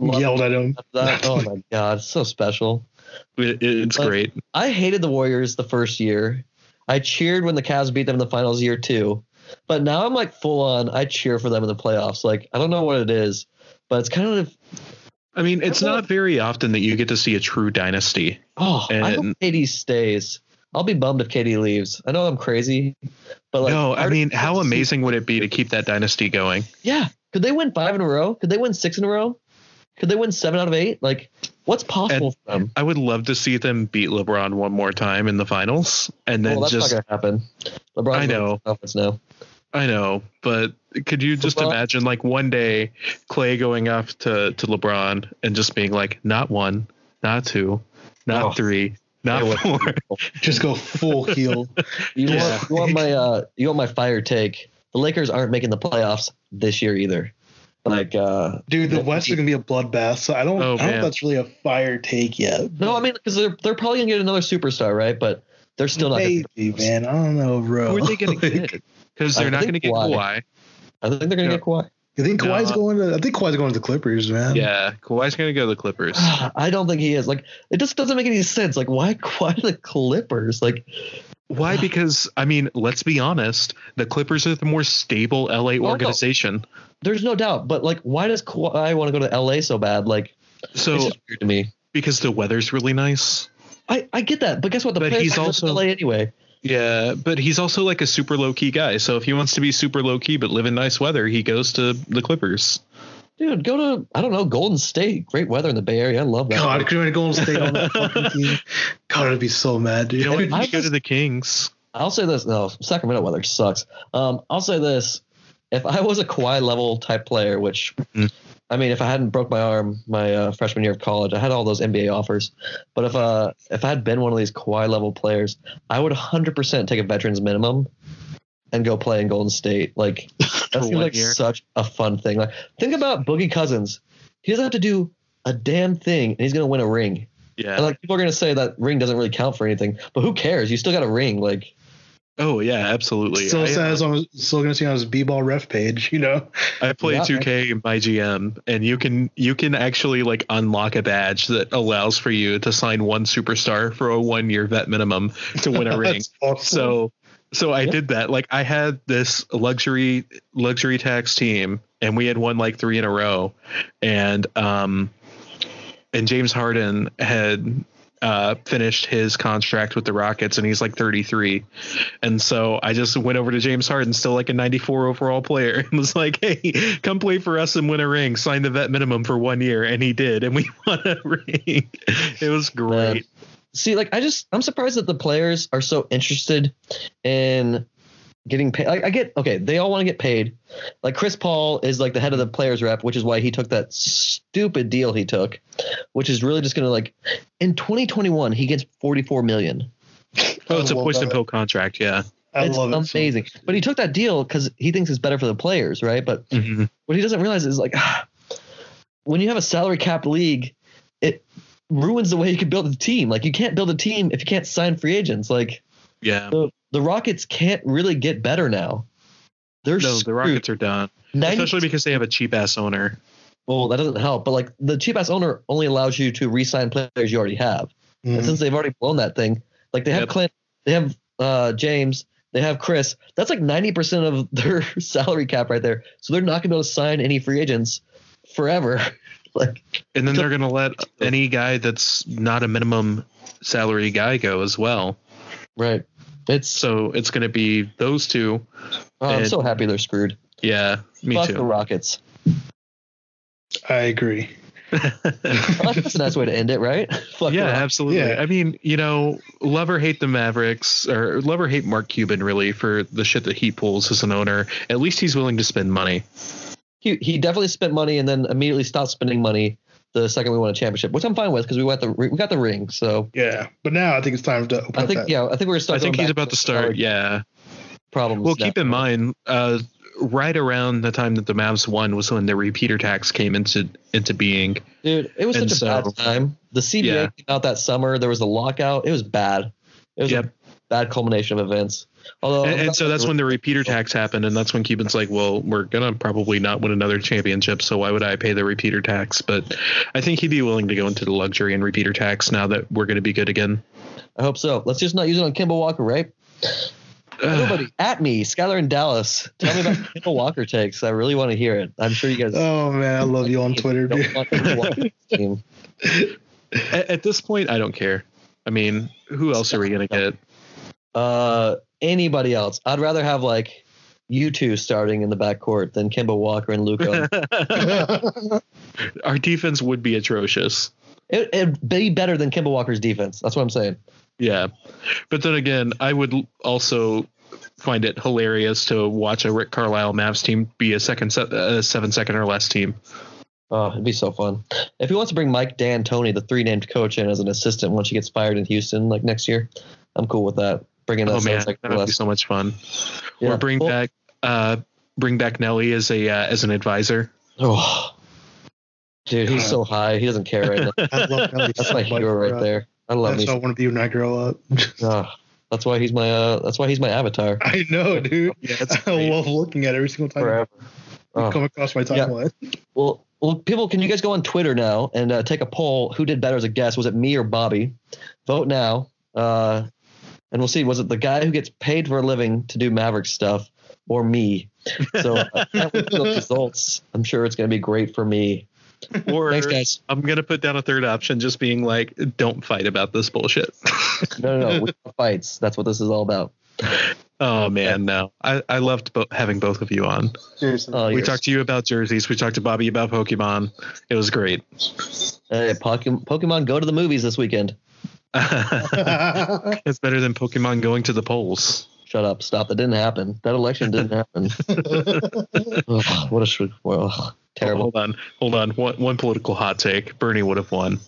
Yelled at him. that. Oh my god, it's so special. it, it's Like- great. I hated the Warriors the first year. I cheered when the Cavs beat them in the finals year two. But now I'm like full on. I cheer for them in the playoffs. Like I don't know what it is, but it's kind of I mean, it's I not very often that you get to see a true dynasty. oh. I hope And- KD stays. I'll be bummed if KD leaves. I know I'm crazy, but like no, I mean, how wants to see- amazing would it be to keep that dynasty going? Yeah, could they win five in a row? Could they win six in a row? Could they win seven out of eight? Like, what's possible for them? I would love to see them beat LeBron one more time in the finals, and then well, that's just not gonna happen. LeBron, I know. Now. I know, but could you just LeBron- imagine like one day Klay going up to, to LeBron and just being like, not one, not two, not Oh. three, not four. Just go full heel. You Yeah. want you want my uh you want my fire take? The Lakers aren't making the playoffs this year either. Like uh Dude, the West is gonna be a bloodbath. So I don't, Oh, I don't know if that's really a fire take yet. no, I mean because they're they're probably gonna get another superstar, right? But they're still not. Gonna, Maybe, man. I don't know, bro. Who are they going to Like, get? Because they're not going to get Kawhi. Kawhi. I think they're gonna No. get Kawhi. You think No. Kawhi's going to? I think Kawhi's going to the Clippers, man. Yeah, Kawhi's going to go to the Clippers. I don't think he is. Like it just doesn't make any sense. Like why why the Clippers? Like Why? Because I mean, let's be honest. The Clippers are the more stable LA no. organization. there's no doubt. But like why does Kawhi want to go to LA so bad? Like So it's just weird to me. because the weather's really nice. I, I get that, but guess what? The But players he's are also- in LA anyway. Yeah, but he's also like a super low key guy. So if he wants to be super low key but live in nice weather, he goes to the Clippers. Dude, go to I don't know Golden State. Great weather in the Bay Area. I love that. God, could you Golden State on that fucking team? God, I'd be so mad, dude. You know what? I You go was- to the Kings. I'll say this. No, Sacramento weather sucks. Um, I'll say this. If I was a Kawhi level type player, which Mhm. I mean, if I hadn't broke my arm my uh, freshman year of college, I had all those NBA offers. But if uh if I had been one of these Kawhi level players, I would 100% take a veterans minimum and go play in Golden State. Like that seems like year. such a fun thing. Like think about Boogie Cousins. He doesn't have to do a damn thing, and he's gonna win a ring. Yeah. And like people are gonna say that ring doesn't really count for anything, but who cares? You still got a ring. Like oh yeah, absolutely. Still I, says on still gonna see on his b-ball ref page, you know. I play Yeah. 2K in my GM, and you can you can actually like unlock a badge that allows for you to sign one superstar for a one year vet minimum to win a ring. Awesome. So so I Yeah. did that. Like I had this luxury luxury tax team and we had won like 3 in a row and um and James Harden had uh, finished his contract with the Rockets and he's like 33. And so I just went over to James Harden, still like a 94 overall player, and was like, hey, come play for us and win a ring. Sign the vet minimum for one year. And he did. And we won a ring. It was great. see, like I just I'm surprised that the players are so interested in getting paid. Like, I get okay, they all want to get paid. Like Chris Paul is like the head of the players rep, which is why he took that stupid deal he took, which is really just gonna like in 2021 he gets 44 million. Oh, it's a poison that. pill contract. Yeah. I it's love it. so amazing. but he took that deal because he thinks it's better for the players, right? But Mhm. what he doesn't realize is like when you have a salary cap league, it ruins the way you can build a team. Like you can't build a team if you can't sign free agents. Like Yeah. the, the Rockets can't really get better now. They're No, the. Rockets are done. 90 Especially because they have a cheap ass owner. well, that doesn't help. But like the cheap ass owner only allows you to re-sign players you already have. Mhm. And since they've already blown that thing, like they have Yep. Clint, they have uh, James, they have Chris. That's like ninety percent of their salary cap right there. So they're not gonna be able to sign any free agents forever. like And then they're going to let any guy that's not a minimum salary guy go as well. right. It's So it's going to be those two. oh, I'm and- so happy they're screwed. Yeah, me Fuck the too. Rockets. I agree. That's a nice way to end it, right? Fuck yeah, absolutely. Yeah. I mean, you know, love or hate the Mavericks, or love or hate Mark Cuban, really, for the shit that he pulls as an owner. At least he's willing to spend money. He he definitely spent money and then immediately stopped spending money the second we won a championship, which I'm fine with because we got the we got the ring. So Yeah, but now I think it's time to open I up think that. yeah, I think we're gonna start. I think he's about to start. Yeah. Problems. Well, now. keep in mind, uh, right around the time that the Mavs won was when the repeater tax came into into being. Dude, it was And such a so- bad time. The CBA Yeah. came out that summer. There was a lockout. It was bad. It was Yep. a bad culmination of events. Although, And, and so that's when the repeater tax happened, and that's when Cuban's like, "Well, we're gonna probably not win another championship, so why would I pay the repeater tax?" But I think he'd be willing to go into the luxury and repeater tax now that we're gonna be good again. I hope so. Let's just not use it on Kemba Walker, right? Nobody at me, Skylar in Dallas. Tell me about Kemba Walker takes. I really want to hear it. I'm sure you guys Oh man, I love you on Twitter, dude. want Kemba Walker's team. at, at this point, I don't care. I mean, who else are we gonna get? Uh, anybody else? I'd rather have like you two starting in the backcourt than Kemba Walker and Luka. Our defense would be atrocious. it, it'd be better than Kemba Walker's defense. That's what I'm saying. Yeah, but then again, I would also find it hilarious to watch a Rick Carlisle Mavs team be a second, se- a seven second or less team. Oh, it'd be so fun. If he wants to bring Mike D'Antoni, the three named coach, in as an assistant once he gets fired in Houston, like next year, I'm cool with that. Bringing that Oh man, like that would be so much fun. Yeah. Or bring Well- back, uh, bring back Nellie as a uh, as an advisor. Oh, dude, he's so high. He doesn't care right now. I love Nellie That's so my hero right bro. there. I love That's me. what I want to be when I grow up. Oh, that's why he's my. Uh, that's why he's my avatar I know, dude. Yeah, that's I love looking at it every single time forever. Oh. come across my Yeah. timeline. Well, well, people, can you guys go on Twitter now and uh, take a poll? Who did better as a guest? Was it me or Bobby? Vote now, uh, and we'll see. Was it the guy who gets paid for a living to do Maverick stuff, or me? So uh, I can't wait for those results. I'm sure it's going to be great for me. Or Thanks, guys. I'm gonna put down a third option, just being like, don't fight about this bullshit. No, no, no. We want fights. That's what this is all about. oh man, no. I I loved bo- having both of you on. Seriously. Oh, We you're- talked to you about jerseys. We talked to Bobby about Pokemon. It was great. Hey, Pokemon, Pokemon, go to the movies this weekend. it's better than Pokemon going to the polls. Shut up. Stop. That didn't happen. That election didn't happen. Ugh, what a sh- well, terrible. Hold on, hold on. One one political hot take. Bernie would have won.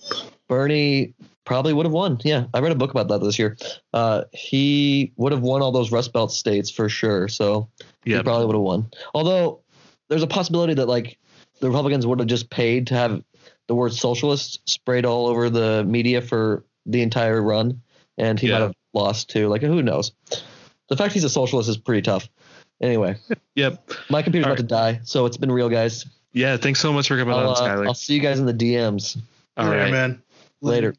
Bernie probably would have won. Yeah, I read a book about that this year. Uh, he would have won all those Rust Belt states for sure. So he probably would have won. Although there's a possibility that like the Republicans would have just paid to have the word socialist sprayed all over the media for the entire run, and he Yeah. might have lost too. Like who knows? The fact he's a socialist is pretty tough. Anyway, Yep. my computer's All about to die, so it's been real, guys. Yeah. Thanks so much for coming I'll, on, uh, Skyler. I'll see you guys in the DMs All Yeah, right. man. later.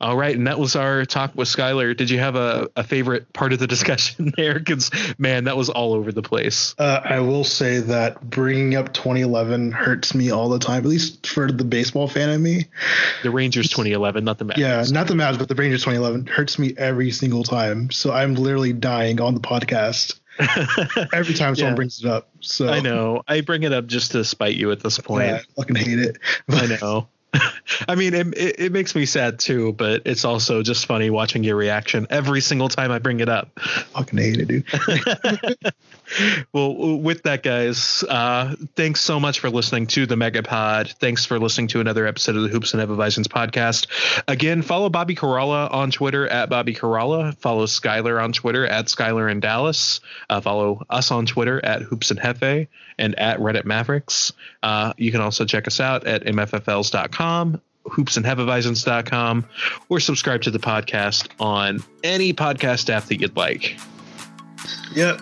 All right, and that was our talk with Skylar. Did you have a, a favorite part of the discussion there? Because man, that was all over the place. Uh, I will say that bringing up 2011 hurts me all the time, at least for the baseball fan in me. The Rangers 2011, not the Mavs. Yeah, not the Mavs, but the Rangers 2011 hurts me every single time. So I'm literally dying on the podcast every time someone Yeah. brings it up. So I know. I bring it up just to spite you at this point. Yeah, I fucking hate it. I know. I mean, it, it, it makes me sad too, but it's also just funny watching your reaction every single time I bring it up. fucking hate it, dude. well, with that, guys, uh, thanks so much for listening to the Megapod. Thanks for listening to another episode of the Hoops and Evavisions podcast. Again, follow Bobby Karalla on Twitter at Bobby Karalla. Follow Skylar on Twitter at Skylar in Dallas. Uh, follow us on Twitter at Hoops and Hefe and at Reddit Mavericks. Uh, you can also check us out at mffls.com hoopsandhevavisions.com or subscribe to the podcast on any podcast app that you'd like. Yep.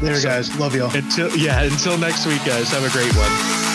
There, guys. Love y'all. Until yeah, until next week, guys. Have a great one.